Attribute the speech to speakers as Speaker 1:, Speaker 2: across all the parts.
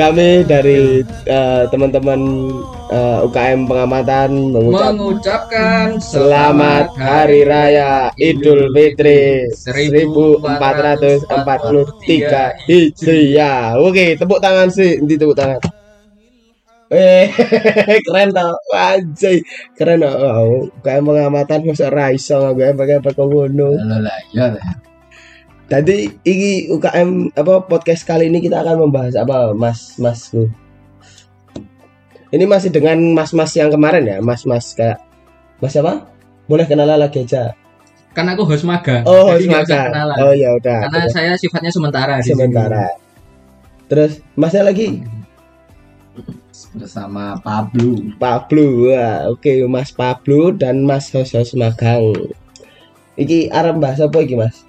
Speaker 1: Kami dari eh, teman-teman eh, UKM pengamatan mengucap
Speaker 2: mengucapkan
Speaker 1: Selamat Hari Raya Idul Fitri 1443 Hijriah. Oke, tepuk tangan sih, nanti tepuk tangan. Eh, keren tau, anjay, keren tau. Oh, UKM pengamatan masa raiso gue pakai apa ngono.
Speaker 2: Halo lah, ya
Speaker 1: Tadi ini UKM apa podcast kali ini kita akan membahas apa Mas Masku. Ini masih dengan Mas-mas yang kemarin ya, Mas-mas kayak Mas apa? Boleh kenalan lagi aja.
Speaker 2: Kan aku host magang.
Speaker 1: Oh,
Speaker 2: jadi
Speaker 1: semangat.
Speaker 2: kenalan.
Speaker 1: Oh ya udah.
Speaker 2: Karena saya sifatnya sementara di sini.
Speaker 1: sementara. Terus Masnya lagi
Speaker 2: bersama Pablo.
Speaker 1: Pablo. Wah, oke Mas Pablo dan Mas Hosos Magang. Iki arep bahas apa iki, Mas?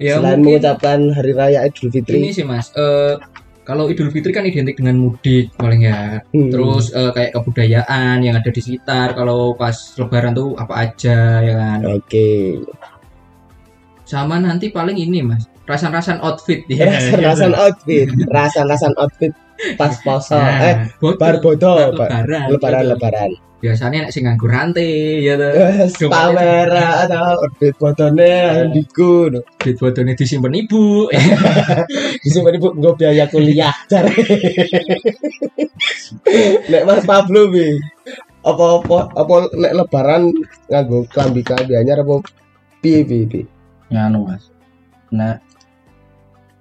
Speaker 2: Ya
Speaker 1: Selain
Speaker 2: mungkin
Speaker 1: mengucapkan hari raya Idul
Speaker 2: ini
Speaker 1: Fitri.
Speaker 2: sih Mas. eh, kalau Idul Fitri kan identik dengan mudik paling ya.
Speaker 1: Hmm.
Speaker 2: Terus eh, kayak kebudayaan yang ada di sekitar. Kalau pas Lebaran tuh apa aja ya kan.
Speaker 1: Oke.
Speaker 2: Sama nanti paling ini Mas. Rasan-rasan outfit ya.
Speaker 1: Rasan-rasan outfit, rasan-rasan outfit pas poso.
Speaker 2: Nah,
Speaker 1: Eh,
Speaker 2: bodoh.
Speaker 1: bar bodo,
Speaker 2: Bar
Speaker 1: bar-
Speaker 2: lebaran.
Speaker 1: lebaran
Speaker 2: Gitu.
Speaker 1: lebaran.
Speaker 2: Biasanya nek sing nganggo rantai ya tuh.
Speaker 1: Wes kamera atau outfit fotone diku.
Speaker 2: Duit bodone disimpen ibu.
Speaker 1: Disimpan ibu nggo biaya kuliah. Cari. nek Mas Pablo bi. Apa apa apa nek lebaran nganggo klambi klambi anyar apa piye piye piye.
Speaker 3: nganu mas nah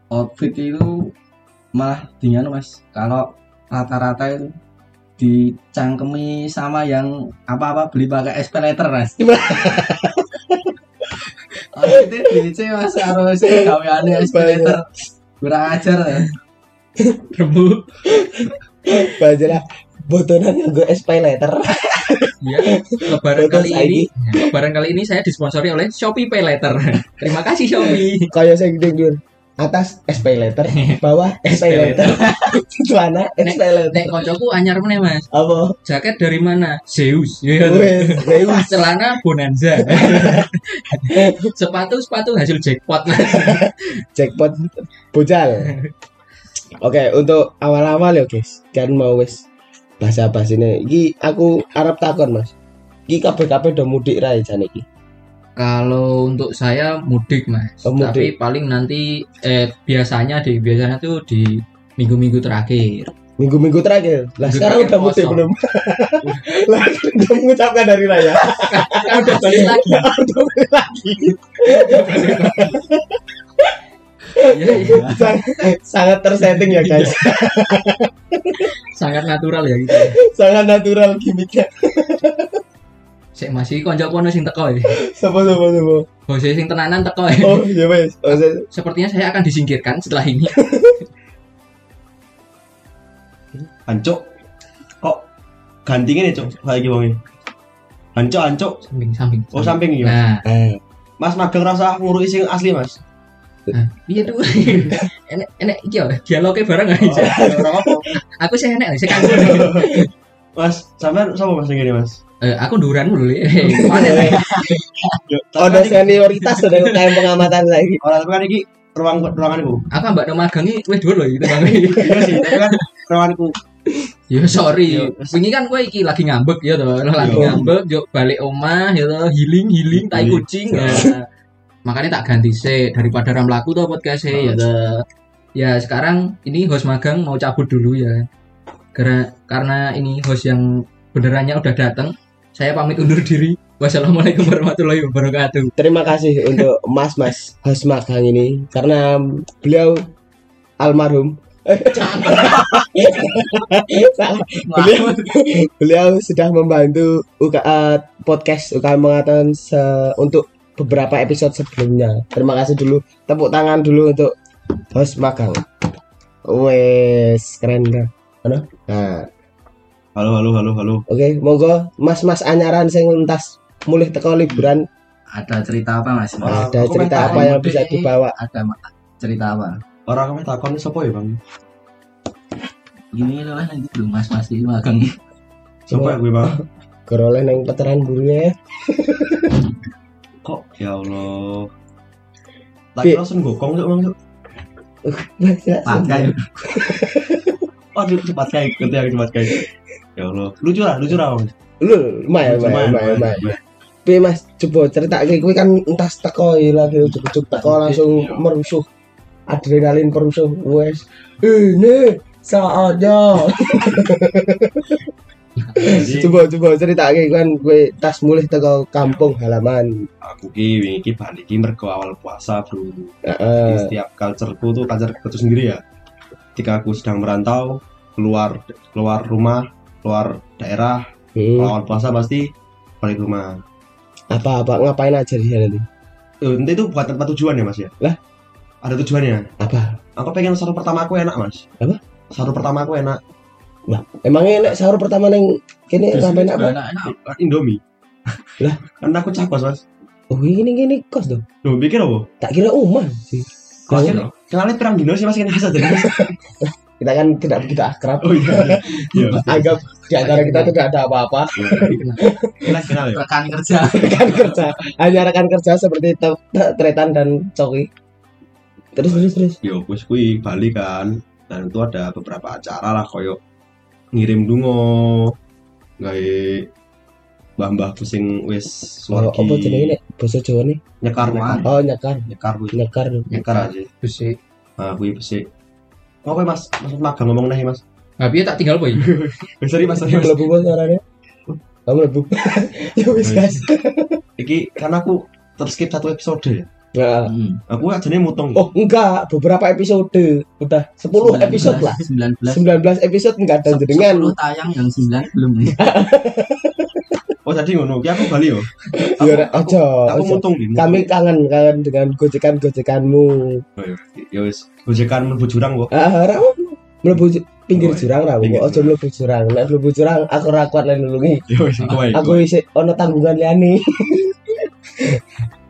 Speaker 3: outfit itu malah di nganu mas kalau rata-rata itu dicangkemi sama yang apa-apa beli pakai SP letter mas outfit itu DC mas harusnya gaweannya SP letter kurang ajar ya.
Speaker 2: Rembuk.
Speaker 1: Bajalah botonan nganggo SP letter.
Speaker 2: Ya, lebaran
Speaker 1: Betul,
Speaker 2: kali ini, lebaran kali ini saya disponsori oleh Shopee Pay Letter. Terima kasih Shopee.
Speaker 1: Kayak saya gede. Atas SP letter, bawah SP letter. Celana SP letter.
Speaker 2: Nek koncoku anyar meneh Mas.
Speaker 1: Apa?
Speaker 2: Jaket dari mana? Zeus. Ya.
Speaker 1: Wes, Zeus.
Speaker 2: Celana Bonanza. sepatu sepatu hasil jackpot.
Speaker 1: jackpot bojal. Oke, untuk awal-awal ya guys, kan mau wes bahasa ini. Iki aku Arab takon mas. Iki kabeh-kabeh udah mudik rai jane iki.
Speaker 2: Kalau untuk saya mudik Mas.
Speaker 1: Oh, mudik.
Speaker 2: Tapi paling nanti eh biasanya di biasanya tuh di minggu-minggu terakhir.
Speaker 1: Minggu-minggu terakhir. Lah
Speaker 2: Minggu
Speaker 1: sekarang udah mudik belum? Lah udah mengucapkan dari raya.
Speaker 2: Kan udah balik lagi.
Speaker 1: Udah balik lagi.
Speaker 2: Iya, iya.
Speaker 1: Sang- sangat tersetting ya guys.
Speaker 2: Sangat natural ya gitu.
Speaker 1: sangat natural gimmicknya.
Speaker 2: Sik masih konco kono sing teko ya.
Speaker 1: Sapa sapa sapa.
Speaker 2: Bose sing tenanan teko ya.
Speaker 1: Oh iya. Oh, saya-
Speaker 2: Sepertinya saya akan disingkirkan setelah ini.
Speaker 3: Hancuk kok gantingin ya cok kayak gimana hancuk hancuk
Speaker 2: Samping samping.
Speaker 3: oh samping iya
Speaker 2: Nah,
Speaker 1: Eh,
Speaker 3: mas magang rasa ngurui sing asli mas
Speaker 2: nah, iya tuh. enek enek iki ya dialoge bareng
Speaker 3: oh,
Speaker 2: aja.
Speaker 3: ya, orang apa
Speaker 2: Aku sih enek sih kan.
Speaker 3: mas sampean sama mas ini mas
Speaker 2: Eh, aku nduran dulu ya.
Speaker 1: Oh, ada senioritas ada UKM pengamatan lagi.
Speaker 3: orang kan ini ruang ruangan itu
Speaker 2: Aku mbak no magang iki wis dhuwur lho gitu Bang.
Speaker 3: iya sih tapi kan ruanganku
Speaker 2: Ya sorry. Wingi kan kowe iki lagi ngambek ya toh, lagi ngambek yo balik omah ya toh, healing healing tai kucing ya. Makanya tak ganti sih daripada ram laku tuh podcast ya toh. Ya sekarang ini host magang mau cabut dulu ya. Karena karena ini host yang benerannya udah datang, saya pamit undur diri. Wassalamualaikum warahmatullahi wabarakatuh.
Speaker 1: Terima kasih untuk Mas-mas host magang ini karena beliau almarhum. Beliau, beliau sudah membantu UKA podcast UKM Pengatan se- untuk beberapa episode sebelumnya. Terima kasih dulu. Tepuk tangan dulu untuk host magang. Wes, keren? Ano? Nah,
Speaker 3: halo halo halo halo.
Speaker 1: Oke, monggo. Mas-mas anyaran sing entas mulih teko liburan.
Speaker 3: Ada cerita apa mas?
Speaker 1: Ada
Speaker 3: aku
Speaker 1: cerita apa yang bisa dibawa?
Speaker 3: Ada cerita apa? Orang kami takon siapa ya bang?
Speaker 2: Gini loh nanti belum mas mas ini. Magang.
Speaker 3: siapa ya gue bang?
Speaker 1: Geroleh neng veteran gurunya ya.
Speaker 3: kok ya allah.
Speaker 1: Pi.
Speaker 3: lagi langsung gokong tuh bang pakai.
Speaker 4: Waduh cepat kayak gitu ya cepat kayak. Ya Allah, lucu lah, lucu lah. Mas.
Speaker 1: Lu lumayan, lumayan, lumayan, lumayan. Tapi Mas, coba cerita kayak gue kan entas teko ya lagi ujuk-ujuk teko langsung merusuh adrenalin perusuh wes ini saatnya coba coba cerita kayak kan gue tas mulai teko kampung halaman
Speaker 4: aku ki wingi ki balik ki mergo awal puasa, Bro. Jadi
Speaker 1: Heeh.
Speaker 4: setiap cultureku tuh culture itu sendiri ya. Ketika aku sedang merantau keluar keluar rumah, keluar daerah,
Speaker 1: Hmm.
Speaker 4: awal puasa pasti balik rumah.
Speaker 1: apa apa ngapain aja di sana tuh
Speaker 4: Eh, nanti itu bukan tanpa tujuan ya mas ya?
Speaker 1: Lah?
Speaker 4: Ada tujuannya.
Speaker 1: apa
Speaker 4: Aku pengen sahur pertama aku enak mas.
Speaker 1: Apa?
Speaker 4: Sahur pertama aku enak.
Speaker 1: emangnya nek sahur pertama neng kini sampai nak apa
Speaker 3: enak enak
Speaker 4: Indomie.
Speaker 1: Lah?
Speaker 4: Karena aku cakos mas.
Speaker 1: oh ini gini kos dong
Speaker 4: Loh pikir apa?
Speaker 1: tak kira umah sih Yang-
Speaker 4: kan kenalnya perang dino sih mas kena asal jadi.
Speaker 1: Kita kan tidak begitu akrab.
Speaker 4: Oh iya. iya. Iya.
Speaker 1: anggap di antara kita tidak ada apa-apa.
Speaker 4: Kenal kenal ya.
Speaker 3: rekan kerja.
Speaker 1: Rekan kerja. Hanya rekan kerja seperti Tretan dan Coki. Terus terus terus.
Speaker 4: Yo wis kuwi Bali kan. Dan itu ada beberapa acara lah koyo ngirim dungo gawe mbah-mbah pusing wis
Speaker 1: oh,
Speaker 4: suwargi
Speaker 1: apa jenenge nek? Basa Jawa nih?
Speaker 4: Nyekar nyekar.
Speaker 1: Oh nyakar
Speaker 4: nyekar kuwi
Speaker 1: nyakar
Speaker 4: nyekar aja.
Speaker 2: Besi.
Speaker 4: nah kuwi besi apa mas? Maksud magang ngomong nih mas?
Speaker 2: Nah, piye tak tinggal boy.
Speaker 4: Sorry mas sorry mas.
Speaker 1: Mlebu bos suaranya kamu mlebu. Ya wis guys
Speaker 4: iki karena aku terskip satu episode ya.
Speaker 1: Nah.
Speaker 3: Hmm.
Speaker 4: aku aja nih mutung.
Speaker 1: Oh enggak. Beberapa episode. Udah 10 episode lah.
Speaker 3: 19
Speaker 1: 19 episode enggak dan jenengan.
Speaker 3: 10 tayang yang 9 belum
Speaker 4: oh tadi ngono. Ki aku Bali yo.
Speaker 1: Ya ora,
Speaker 4: aku,
Speaker 1: aja
Speaker 4: aku mutung nih
Speaker 1: kami kangen kangen dengan gojekan gojekanmu
Speaker 4: ya wis. Gojekan mlebu jurang kok.
Speaker 1: Ah ora mlebu pinggir
Speaker 4: Oh, iya.
Speaker 1: jurang ra kok. Aja mlebu jurang. Nek mlebu jurang aku ora kuat lan nulungi.
Speaker 4: Ya wis iku wae
Speaker 1: aku isih ono tanggungan liyane.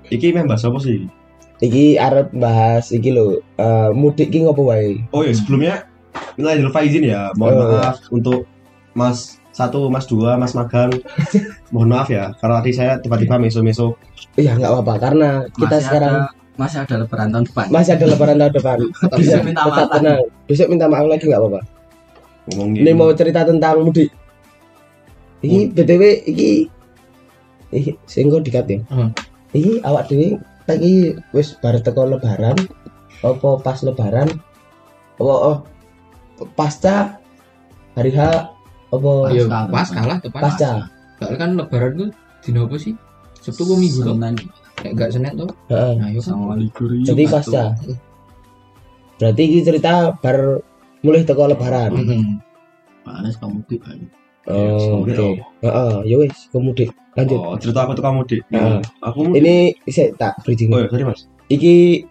Speaker 4: Iki apa sih?
Speaker 1: Iki arep bahas iki lho eh, mudik ki ngopo wae?
Speaker 4: Oh ya sebelumnya Minal Faizin ya mohon
Speaker 1: Oh,
Speaker 4: maaf untuk mas satu mas dua mas magang mohon maaf ya karena tadi saya tiba-tiba meso-meso.
Speaker 1: Iya nggak apa-apa karena kita
Speaker 3: masih
Speaker 1: sekarang
Speaker 3: ada masih ada lebaran tahun depan.
Speaker 1: Masih ada lebaran tahun depan. Bisa
Speaker 3: Bisa minta maaf lagi.
Speaker 1: tenang. Besok minta maaf lagi nggak apa-apa.
Speaker 4: Ngomongin
Speaker 1: ini mau cerita tentang mudik. Iki btw iki iki sing kok dikat ya?
Speaker 2: Hmm.
Speaker 1: iki awak dhewe iki wis bar teko lebaran apa pas lebaran apa oh, pasca hari H apa
Speaker 3: Pasca.
Speaker 2: pas kalah tepat.
Speaker 1: pasca
Speaker 2: Soalnya kan lebaran tuh dino apa sih? Sabtu apa minggu tuh?
Speaker 3: Senin
Speaker 2: Kayak enggak Senin tuh.
Speaker 1: Heeh.
Speaker 2: Nah, yuk.
Speaker 3: sama libur
Speaker 1: jadi pasca berarti iki cerita bar mulai teko lebaran
Speaker 2: Hmm.
Speaker 3: Panas kamu kan.
Speaker 1: oh oke
Speaker 4: Oke.
Speaker 1: heeh ya wis kemudik lanjut
Speaker 4: oh cerita aku tuh kamu dik
Speaker 1: Heeh.
Speaker 4: aku mudik.
Speaker 1: ini saya tak bridging
Speaker 4: oh ya sorry mas
Speaker 1: iki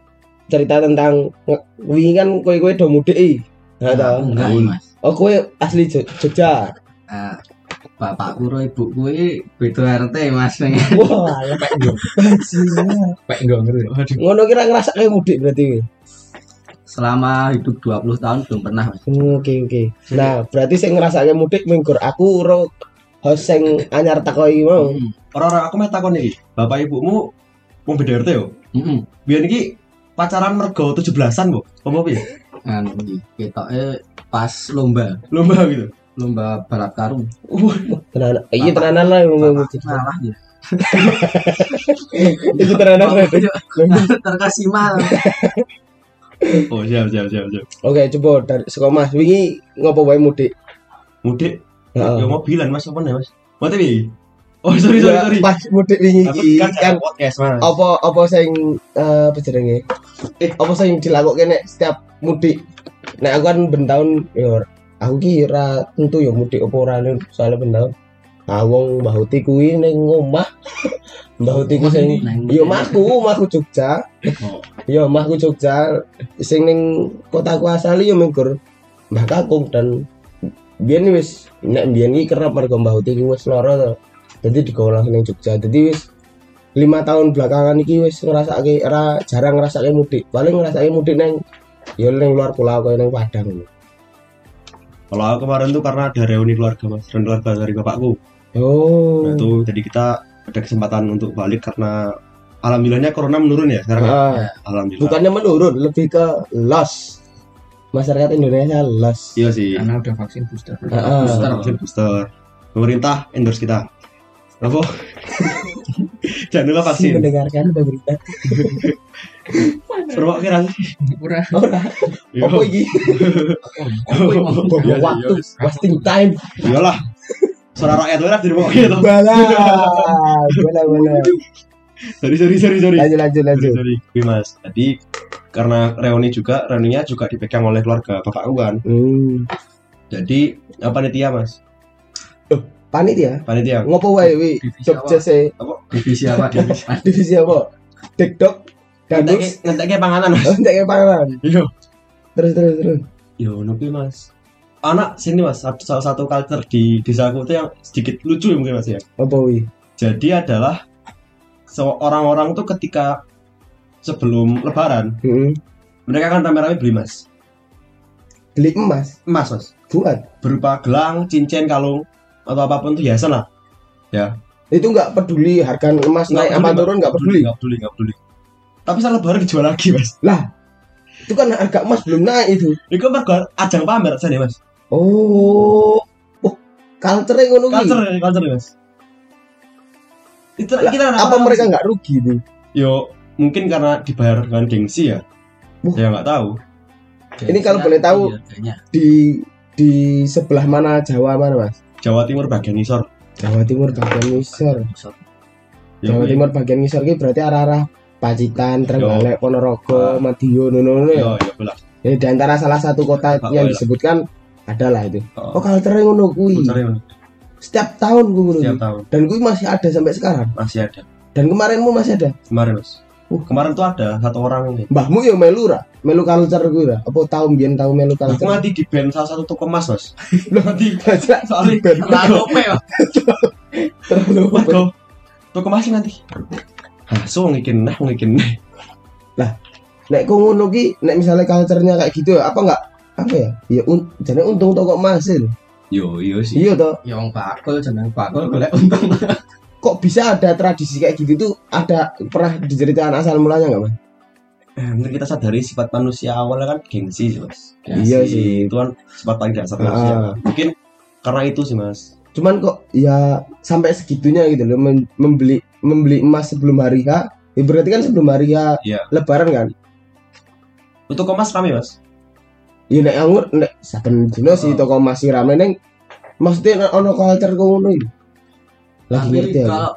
Speaker 1: cerita tentang wingi kan kowe-kowe do mudik. Nah,
Speaker 3: enggak mas
Speaker 1: Oh, kowe asli Jo- Jogja.
Speaker 3: nah, bapakku karo ibuku ini beda RT mas
Speaker 1: Wah,
Speaker 2: Pek enggak. Pek.
Speaker 4: Waduh.
Speaker 1: ngono kira ngerasa kayak mudik berarti.
Speaker 3: selama hidup 20 tahun belum pernah mas
Speaker 1: Hmm, Oke, oke. Nah, berarti sing ngrasake mudik minggur aku ro host sing anyar takoi mau.
Speaker 3: Hmm.
Speaker 4: orang-orang aku meh takon iki bapak ibumu mau beda RT yo
Speaker 3: Hmm.
Speaker 4: biar iki pacaran mergo 17-an kok apa piye
Speaker 3: Kan ketoknya pas lomba
Speaker 4: lomba gitu
Speaker 3: lomba balap karung.
Speaker 1: Tenan. Iya tenanan lah yang ngomong
Speaker 3: Bapakku ngalah ya
Speaker 1: Itu tenanan. berarti.
Speaker 3: terkasih mal
Speaker 4: oh siap siap siap siap.
Speaker 1: Oke, coba dari Mas. Wingi ngopo wae mudik?
Speaker 4: mudik? Ya mobilan mas. Apa nih mas? Mati bi oh sorry sorry
Speaker 1: Ya,
Speaker 4: sorry.
Speaker 1: Pas mudik wingi iki
Speaker 4: kan
Speaker 1: kan
Speaker 4: podcast mas.
Speaker 1: apa apa sing eh apa jenenge? Eh, apa sing dilakuke nek setiap mudik? Nek aku kan ben taun ya aku ki ora tentu ya mudik apa ora soalnya taun. Ah wong Mbah Uti kuwi ning omah. Mbah Uti ku sing
Speaker 3: Neng-
Speaker 1: ya omahku, omahku Jogja.
Speaker 3: Oh.
Speaker 1: Ya omahku Jogja sing ning kotaku asali ya minggur Mbah Kakung dan biyen wis nek biyen ki kerep mergo Mbah Uti ku wis lara to. Dadi langsung ning Jogja. Dadi wis lima tahun belakangan iki wis ngrasake ora jarang ngrasake mudik. Paling ngrasake mudik neng ya ning luar pulau kaya ning Padang.
Speaker 4: Kalau aku kemarin tuh karena ada reuni keluarga mas reuni keluarga dari bapakku
Speaker 1: Oh.
Speaker 4: nah itu jadi kita ada kesempatan untuk balik karena alhamdulillahnya corona menurun ya sekarang ya.
Speaker 1: Ah,
Speaker 4: alhamdulillah
Speaker 1: bukannya menurun, lebih ke loss. masyarakat Indonesia los.
Speaker 4: Iya sih.
Speaker 2: karena udah vaksin booster
Speaker 1: Heeh.
Speaker 3: Booster.
Speaker 4: Vaksin booster. Pemerintah endorse kita. Apa? Jangan lupa
Speaker 1: Si
Speaker 4: vaksin.
Speaker 1: mendengarkan pemerintah.
Speaker 4: Seru kok kira
Speaker 2: ora
Speaker 1: Ora, apa iki?
Speaker 4: Iya,
Speaker 1: Waktu, wasting time.
Speaker 4: Iyalah. Suara rakyat lah di rumah gitu.
Speaker 1: Bala. Bala bala.
Speaker 4: Sorry sorry sorry sorry.
Speaker 1: Lanjut lanjut
Speaker 4: Sorry,
Speaker 1: lanjut.
Speaker 4: sorry. Oke, Mas. Tadi karena reuni juga, reuninya juga dipegang oleh keluarga bapakku kan.
Speaker 1: Hmm.
Speaker 4: Jadi apa panitia mas?
Speaker 1: Panitia.
Speaker 4: Panitia.
Speaker 1: Ngopo wae wi? Jogja se
Speaker 3: divisi apa divisi
Speaker 1: divisi apa? Dekdok. Danduk.
Speaker 4: Ngetek ngetek panganan mas.
Speaker 1: Oh, panganan.
Speaker 4: Iya.
Speaker 1: Terus terus terus.
Speaker 4: Yo, nopi mas. Anak sini mas, satu- salah satu culture di desaku itu yang sedikit lucu ya mungkin mas ya.
Speaker 1: Apa wi?
Speaker 4: Jadi adalah orang-orang tuh ketika sebelum lebaran
Speaker 1: Hmm.
Speaker 4: mereka kan rame-rame beli mas.
Speaker 1: Beli emas
Speaker 4: Emas mas.
Speaker 1: buat.
Speaker 4: Berupa gelang, cincin, kalung atau apa pun itu hiasan lah.
Speaker 1: Itu enggak peduli harga emas
Speaker 4: Nggak
Speaker 1: naik apa turun enggak peduli.
Speaker 4: Nggak peduli, nggak peduli. Tapi saat lebaran dijual lagi mas.
Speaker 1: Itu kan harga emas belum naik itu.
Speaker 4: Itu mergo ajang pamer saja mas.
Speaker 1: Oh. Oh, culture ngono.
Speaker 4: Culture, culture mas. Itu
Speaker 1: Lah,
Speaker 4: kita
Speaker 1: Apa mereka enggak rugi itu?
Speaker 4: Yo mungkin karena dibayar dengan gengsi ya.
Speaker 1: Wah.
Speaker 4: Saya nggak tahu.
Speaker 1: Ini kalau boleh tahu- Di di sebelah mana Jawa mana Mas?
Speaker 4: Jawa Timur bagian ngisor.
Speaker 1: Jawa Timur bagian ngisor. Jawa. Timur bagian ngisor ki berarti arah-arah Pacitan, Trenggalek, Ponorogo,
Speaker 4: Ah.
Speaker 1: Madiun, ngono
Speaker 4: Yo,
Speaker 1: ya.
Speaker 4: ya.
Speaker 1: Jadi di antara salah satu kota
Speaker 4: Oh,
Speaker 1: yang disebutkan adalah itu. Oh,
Speaker 4: Oh,
Speaker 1: culture ngono kuwi. Setiap tahun gue ngono
Speaker 4: setiap
Speaker 1: kuwi.
Speaker 4: tahun
Speaker 1: Dan kuwi masih ada sampai sekarang.
Speaker 4: masih ada.
Speaker 1: Dan kemarinmu masih ada.
Speaker 4: Kemarin mas.
Speaker 1: Uh.
Speaker 4: Kemarin tuh ada satu orang ini.
Speaker 1: Mbahmu ya melu ra? Melu culture kuwi ra? Apa tahun biyen tahu melu
Speaker 4: Aku
Speaker 1: culture?
Speaker 4: mati di band salah satu toko emas mas.
Speaker 1: Loh,
Speaker 4: Mati.
Speaker 1: Baca
Speaker 4: Soalnya
Speaker 1: Ben.
Speaker 3: Lalu Pak.
Speaker 1: terlalu
Speaker 4: Mergo toko emas nanti. So ngikin nah ngikin.
Speaker 1: nek kok ngono ki nek misalnya culture-nya kayak gitu ya apa enggak apa ya ya un, jadi untung toko emas lho.
Speaker 4: Yo, iya sih.
Speaker 1: iya toh
Speaker 3: Ya wong bakul jeneng bakul golek untung.
Speaker 1: kok bisa ada tradisi kayak gitu tuh ada pernah diceritakan asal mulanya nggak mas
Speaker 4: Eh, mungkin kita sadari sifat manusia awalnya kan gengsi sih mas.
Speaker 1: Iya sih.
Speaker 4: Itu kan sifat paling dasar
Speaker 1: Ah.
Speaker 4: manusia. Mungkin karena itu sih mas.
Speaker 1: cuman kok ya sampai segitunya gitu loh mem- membeli membeli emas sebelum hari H ya berarti kan sebelum hari H
Speaker 4: Iya.
Speaker 1: lebaran kan
Speaker 4: Untuk emas rame mas.
Speaker 1: ya nek anggur nek saben dino sih
Speaker 3: Oh.
Speaker 1: toko emas sih rame neng maksudnya ono culture kok ngono iki lagi
Speaker 3: Tapi
Speaker 1: ngerti ya
Speaker 3: kalau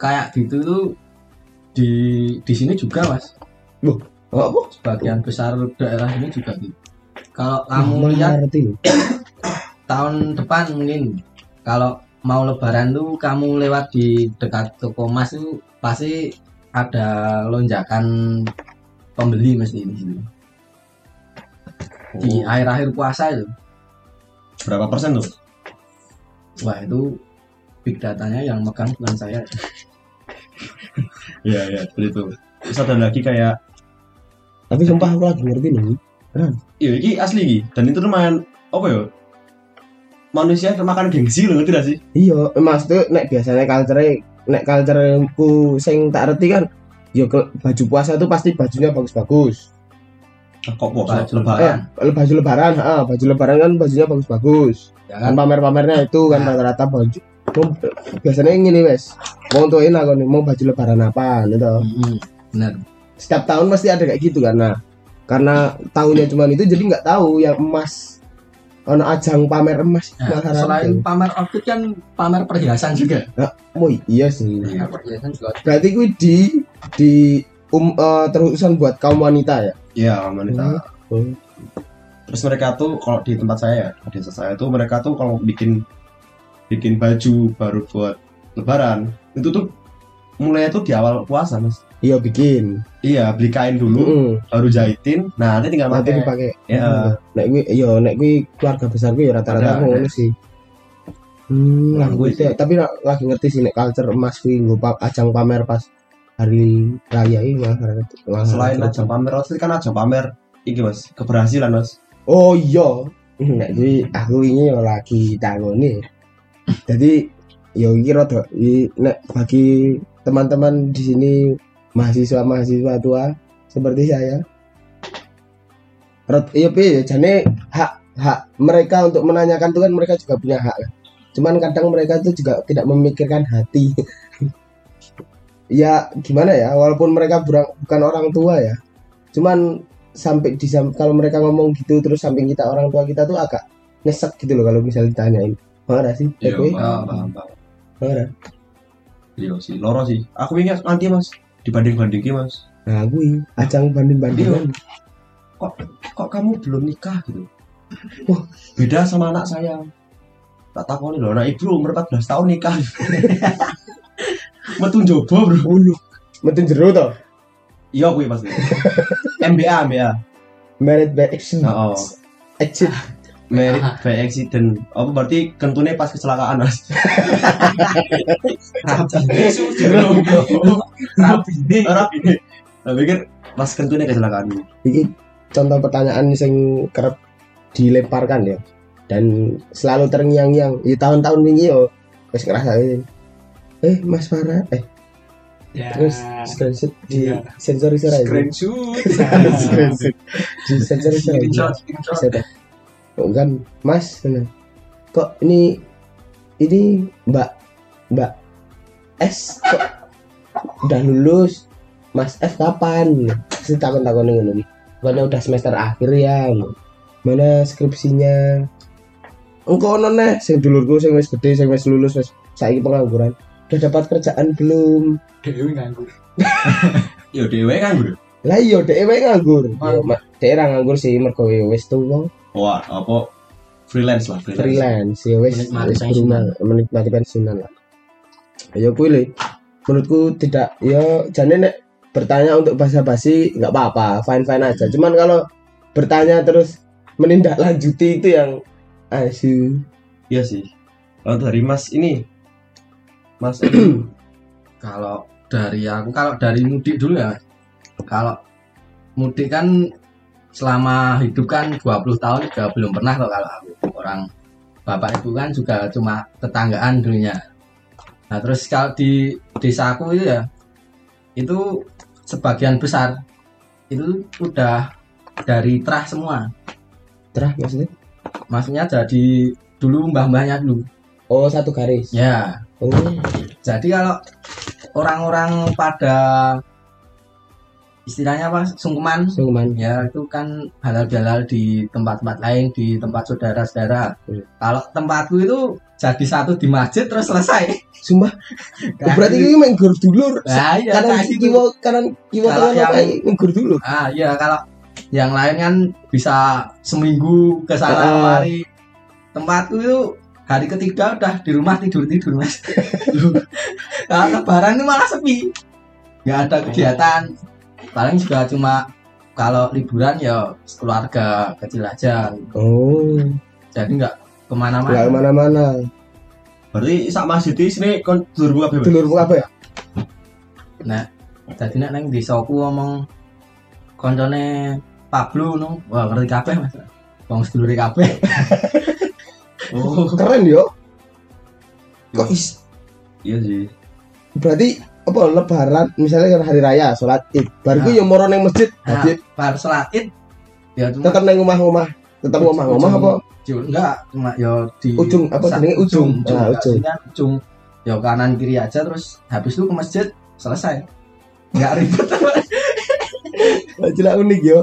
Speaker 3: kayak gitu tuh di di sini juga mas.
Speaker 1: Oh, apa?
Speaker 3: Sebagian besar daerah ini juga gitu. Kalau kamu lihat
Speaker 1: ngerti?
Speaker 3: tahun depan mungkin kalau mau lebaran tuh kamu lewat di dekat toko emas tuh pasti ada lonjakan pembeli mesti di sini. Di
Speaker 4: Oh,
Speaker 3: akhir-akhir puasa itu.
Speaker 4: Berapa persen tuh?
Speaker 3: wah itu big datanya yang megang bukan saya
Speaker 4: Iya iya seperti itu. Terus ada lagi kayak
Speaker 1: tapi sumpah aku lagi ngerti nih
Speaker 4: iya ini asli iki dan itu lumayan apa ya? Manusia makan gengsi loh ngerti gak sih?
Speaker 1: Iya, Mas tuh nek biasanya culture nek cultureku sing tak ngerti kan ya ke- baju puasa tuh pasti bajunya bagus-bagus.
Speaker 4: Ah, Kok poso
Speaker 3: Baju
Speaker 4: lebaran?
Speaker 1: Eh, le- baju lebaran, ah, baju lebaran kan bajunya bagus-bagus.
Speaker 3: ya
Speaker 1: Kan
Speaker 3: kan
Speaker 1: pamer-pamernya itu kan
Speaker 3: Nah.
Speaker 1: rata-rata baju. Mau- biasanya ngene wes. Mau tuin aku nih mau baju lebaran apa gitu.
Speaker 3: Benar
Speaker 1: Setiap tahun pasti ada kayak gitu kan. Nah, karena tahunnya cuma itu jadi nggak tahu yang emas ono ajang pamer emas
Speaker 3: Nah, selain pamer outfit kan pamer perhiasan juga
Speaker 1: oh iya sih.
Speaker 3: pamer perhiasan juga
Speaker 1: Berarti gue di di um, eh, terusan buat kaum wanita ya.
Speaker 4: Iya wanita.
Speaker 1: Hmm.
Speaker 4: Terus mereka tuh kalau di tempat saya ya, di desa saya tuh mereka tuh kalau bikin bikin baju baru buat lebaran itu tuh mulai tuh di awal puasa mas.
Speaker 1: Iya bikin.
Speaker 4: Iya beli kain dulu,
Speaker 1: Heeh.
Speaker 4: baru jahitin. Nah nanti tinggal
Speaker 1: Nanti
Speaker 4: pakai.
Speaker 1: dipakai.
Speaker 4: Ya.
Speaker 1: Nek gue iya nek gue keluarga besar gue ya rata-rata ngono sih. Hmm,
Speaker 4: Nah, gue
Speaker 1: gue teh- tapi lagi ngerti sih nek culture emas kuwi nggo pa- ajang pamer pas hari raya ini masyarakat.
Speaker 4: Selain ajang pamer, pasti kan ajang pamer. Iki mas, keberhasilan mas.
Speaker 1: Oh iya. Nek kuwi aku ini lagi tangone. Jadi ya iki rada nek bagi teman-teman di sini mahasiswa-mahasiswa tua seperti saya Rot- iya piye jane hak hak mereka untuk menanyakan itu kan mereka juga punya hak kan. cuman kadang mereka itu juga tidak memikirkan hati. Ya gimana ya walaupun mereka bukan orang tua ya. Cuman sampai di kalau mereka ngomong gitu terus samping kita orang tua kita tuh agak nyesek gitu loh kalau misalnya ditanyain mana sih
Speaker 4: Iya, paham, paham, paham.
Speaker 1: Mana?
Speaker 4: Iya sih, loro sih. Aku ingat nanti mas, dibanding-bandingin mas.
Speaker 1: nah gue ajang banding bandingan
Speaker 4: Kok kamu belum nikah gitu? Wah, beda sama anak saya. Tak takoni loh, anak ibu umur 14 tahun nikah. Metu jobo bro.
Speaker 1: ulu metu jero to
Speaker 4: Iya kuwi pasti. MBA, MBA.
Speaker 1: married by action
Speaker 4: Oh,
Speaker 1: exit
Speaker 4: married by accident. Apa berarti kentune pas kecelakaan mas?
Speaker 3: Rapi.
Speaker 4: Rapi. Nah, pikir pas kentune kecelakaan.
Speaker 1: Iki contoh pertanyaan sing kerap dilemparkan ya dan selalu terngiang-ngiang di tahun-tahun ini yo wis ngerasa ini. eh Mas Farah eh
Speaker 2: Ya.
Speaker 1: terus screenshot di
Speaker 2: Iya.
Speaker 1: sensor aja
Speaker 2: Screenshot.
Speaker 1: Screenshot. di sensor sensor kan Mas bener. kok ini ini Mbak Mbak S kok udah lulus? Mas F kapan? Sih takon takon ngono. Iki Bukannya udah semester akhir ya mana skripsinya? Engkau noneh sing dulurku sing wis gede sing wis lulus wis saiki pengangguran. Udah dapat kerjaan belum?
Speaker 2: Dewi nganggur.
Speaker 4: Yo kan bro.
Speaker 1: lah iya nganggur. Yo, mak dhek ra nganggur sih mergo wis tuwa
Speaker 4: Wah, apa freelance lah, freelance.
Speaker 1: freelance ya wes
Speaker 2: Menikmati
Speaker 1: menikmati pensiunan lah ya kuwi le menurutku tidak ya jane nek bertanya untuk basa-basi nggak apa-apa fine fine aja cuman kalau bertanya terus menindaklanjuti itu yang asu
Speaker 4: Iya sih. Kalau dari Mas ini, Mas
Speaker 3: Kalau dari aku, kalau dari mudik dulu ya. Kalau mudik kan selama hidup kan 20 tahun juga belum pernah kalau aku. Orang bapak ibu kan juga cuma tetanggaan dulunya. Nah terus kalau di desaku itu ya, itu sebagian besar itu udah dari terah semua.
Speaker 1: terah maksudnya
Speaker 3: Maksudnya jadi dulu mbah-mbahnya dulu.
Speaker 1: oh satu garis
Speaker 3: Ya,
Speaker 1: oh
Speaker 3: Jadi kalau orang-orang pada istilahnya apa sungkeman
Speaker 1: sungkeman
Speaker 3: ya itu kan halal bihalal di tempat-tempat lain di tempat saudara-saudara.
Speaker 1: Hmm.
Speaker 3: Kalau tempatku itu jadi satu di masjid terus selesai.
Speaker 1: sumpah oh, berarti ini main gur dulur
Speaker 3: Nah, iya,
Speaker 1: kanan
Speaker 3: gitu.
Speaker 1: kiwa kanan kiwa
Speaker 3: Kalau
Speaker 1: kanan main gur dulur
Speaker 3: Ah iya kalau yang lain kan bisa seminggu ke sana
Speaker 1: Ah.
Speaker 3: kemari. Tempatku itu hari ketiga udah di rumah tidur tidur mas. kalau lebaran itu malah sepi, nggak ada kegiatan. Paling juga cuma kalau liburan ya keluarga kecil aja.
Speaker 1: oh
Speaker 3: Jadi nggak
Speaker 1: nggak
Speaker 3: ke
Speaker 1: mana-mana.
Speaker 4: ke mana-mana berarti sak masjid di sini kon dulurmu apa? Mas?
Speaker 1: dulurmu apa ya
Speaker 3: Jadi nek neng desaku ngomong koncone Pablo no, wah ngerti kabeh mas. Wong sedulure kabeh.
Speaker 4: Oh,
Speaker 1: keren yo kok is
Speaker 4: iya sih.
Speaker 1: berarti apa lebaran misalnya kan hari raya sholat id baru
Speaker 3: Nah.
Speaker 1: yo moro neng masjid
Speaker 3: Nah,
Speaker 1: masjid
Speaker 3: bar sholat id ya cuma
Speaker 1: tetap neng rumah-rumah tetap rumah-rumah apa
Speaker 3: Ujung, enggak cuma yo di
Speaker 1: Ujung, apa jenenge? Ujung. Ah,
Speaker 3: enggak,
Speaker 1: ujung.
Speaker 3: sini kan ujung yo kanan kiri aja terus habis itu ke masjid selesai nggak ribet
Speaker 1: jelas unik yo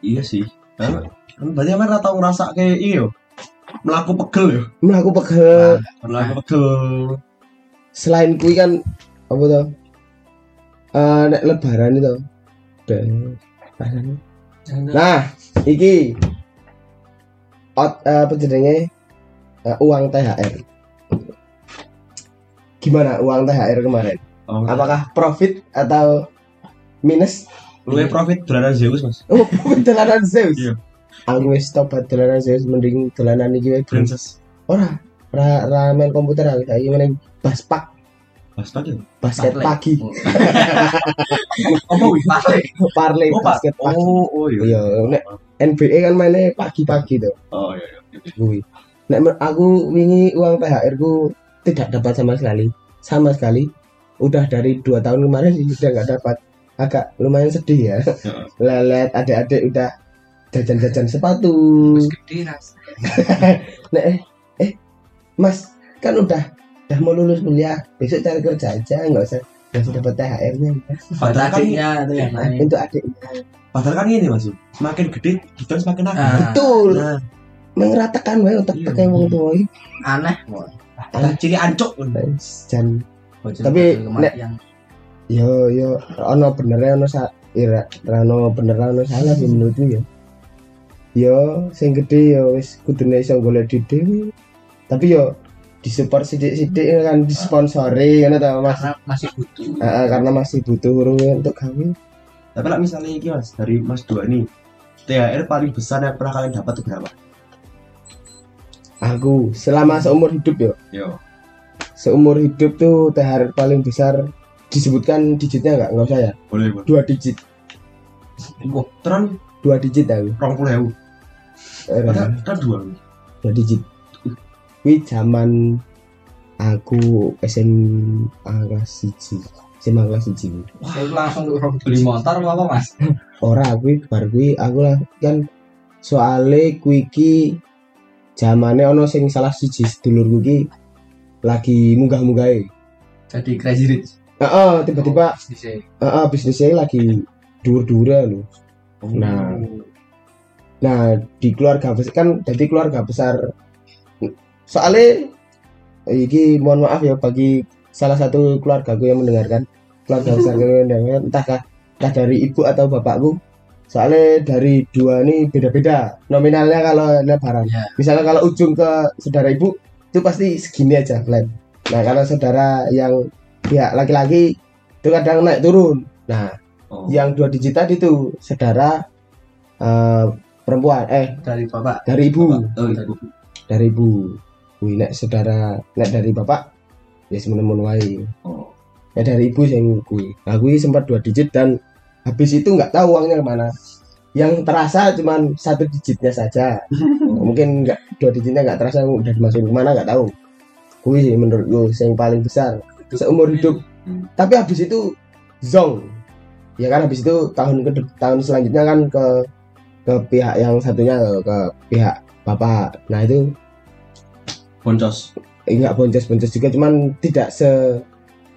Speaker 4: Iya sih. Kan berarti emang rata ngerasa kayak iya yo. Melaku pegel yo.
Speaker 1: melaku pegel
Speaker 4: Melaku pegel.
Speaker 1: Selain kui kan apa tuh Eh nek lebaran itu. Nah iki. Out eh, apa jenenge? Eh, uang THR gimana uang THR kemarin?
Speaker 4: Oh,
Speaker 1: apakah profit atau minus?
Speaker 4: Luwe profit dolaran Zeus mas.
Speaker 1: oh dolanan Zeus?
Speaker 4: Iya.
Speaker 1: aku wis tobat dolanan Zeus mending dolanan iki.
Speaker 4: Princess.
Speaker 1: ora ora main komputer aku saiki mending baspak
Speaker 4: Mas tadi.
Speaker 1: basket pagi.
Speaker 3: Apa wih parley.
Speaker 1: Parlay
Speaker 4: Oh, Pak.
Speaker 1: basket pagi.
Speaker 4: Oh, oh iya.
Speaker 1: iya nek NBA kan mainnya pagi-pagi tuh
Speaker 4: Oh iya iya.
Speaker 1: kuwi. Nek aku wingi uang THR ku tidak dapat sama sekali. Sama sekali. Udah dari dua tahun kemarin sih udah nggak dapat. Agak lumayan sedih ya.
Speaker 4: Heeh.
Speaker 1: lelet adik-adik udah jajan-jajan sepatu.
Speaker 2: Terus gede ras.
Speaker 1: Nek eh, eh Mas kan udah udah mau lulus kuliah. Besok cari kerja aja nggak usah nggak usah dapat THR-nya.
Speaker 3: Padahal kan,
Speaker 2: adiknya itu yang lain.
Speaker 1: untuk adik
Speaker 4: padahal kan ini mas. Semakin gede diskon semakin nakal
Speaker 2: Ah,
Speaker 1: betul.
Speaker 4: Nah.
Speaker 1: Mengeratakan wae untuk
Speaker 4: Iya.
Speaker 1: pakai wong tua iki.
Speaker 2: aneh.
Speaker 4: dan ciri ancuk.
Speaker 1: Jan. Tapi,
Speaker 2: bocil kematian.
Speaker 1: yo yo ono benernya ono sa ira ono bener ono salah sih menurutku ya. Yo sing gede yo wis kudune iso golek dhewe tapi yo disupport sidik-sidik kan disponsori ngono ta Mas?
Speaker 2: Karena masih butuh.
Speaker 1: Heeh, karena masih butuh urung untuk gawe.
Speaker 4: Tapi lah misalnya ini mas dari mas dua nih THR paling besar yang pernah kalian dapat itu berapa?
Speaker 1: Aku selama seumur hidup yo.
Speaker 4: Yo.
Speaker 1: Seumur hidup tuh THR paling besar disebutkan digitnya nggak? Nggak usah ya?
Speaker 4: Boleh boleh.
Speaker 1: Dua digit.
Speaker 4: Wah terus
Speaker 1: dua digit aku.
Speaker 4: Rong puluh ewu.
Speaker 1: Eh,
Speaker 4: kan dua.
Speaker 1: Dua digit Wih zaman aku SMA kelas siji SMA kelas siji
Speaker 3: Saya langsung beli motor apa apa mas?
Speaker 1: ora aku bar kuwi aku lah kan soale kuwi iki zamane ono sing salah siji sedulurku iki lagi munggah-munggahe
Speaker 3: Jadi crazy rich.
Speaker 1: heeh tiba-tiba
Speaker 2: Bisa.
Speaker 1: heeh bisnisnya lagi dur-dura loh Nah. Nah, di keluarga besar kan jadi keluarga besar. Soalnya iki mohon maaf ya bagi salah satu keluargaku yang mendengarkan. Keluarga besar yang mendengarkan entahkah entah dari ibu atau bapakku. Soalnya dari dua ini beda-beda nominalnya kalau lebaran.
Speaker 2: Ya.
Speaker 1: Misalnya kalau ujung ke saudara ibu itu pasti segini aja flat. Nah, kalau saudara yang pihak laki-laki itu kadang naik turun. Nah,
Speaker 4: oh.
Speaker 1: yang dua digit tadi tuh saudara eh, perempuan eh
Speaker 3: Dari bapak.
Speaker 1: dari ibu
Speaker 4: oh ibu
Speaker 1: dari ibu Wih, nek saudara nek dari bapak ya semen wae.
Speaker 4: Oh.
Speaker 1: Ya dari ibu yang kui nah kui sempat dua digit dan habis itu nggak tahu uangnya ke mana. Yang terasa cuman satu digitnya saja. Mungkin nggak dua digitnya nggak terasa udah dimasukin ke mana nggak tahu. Kui sih menurut gue yang paling besar seumur hidup.
Speaker 4: Hmm.
Speaker 1: tapi habis itu zong. Ya kan habis itu tahun ke tahun selanjutnya kan ke ke pihak yang satunya ke, ke pihak bapak. Nah itu
Speaker 4: boncos
Speaker 1: eh, nggak boncos boncos juga cuman tidak se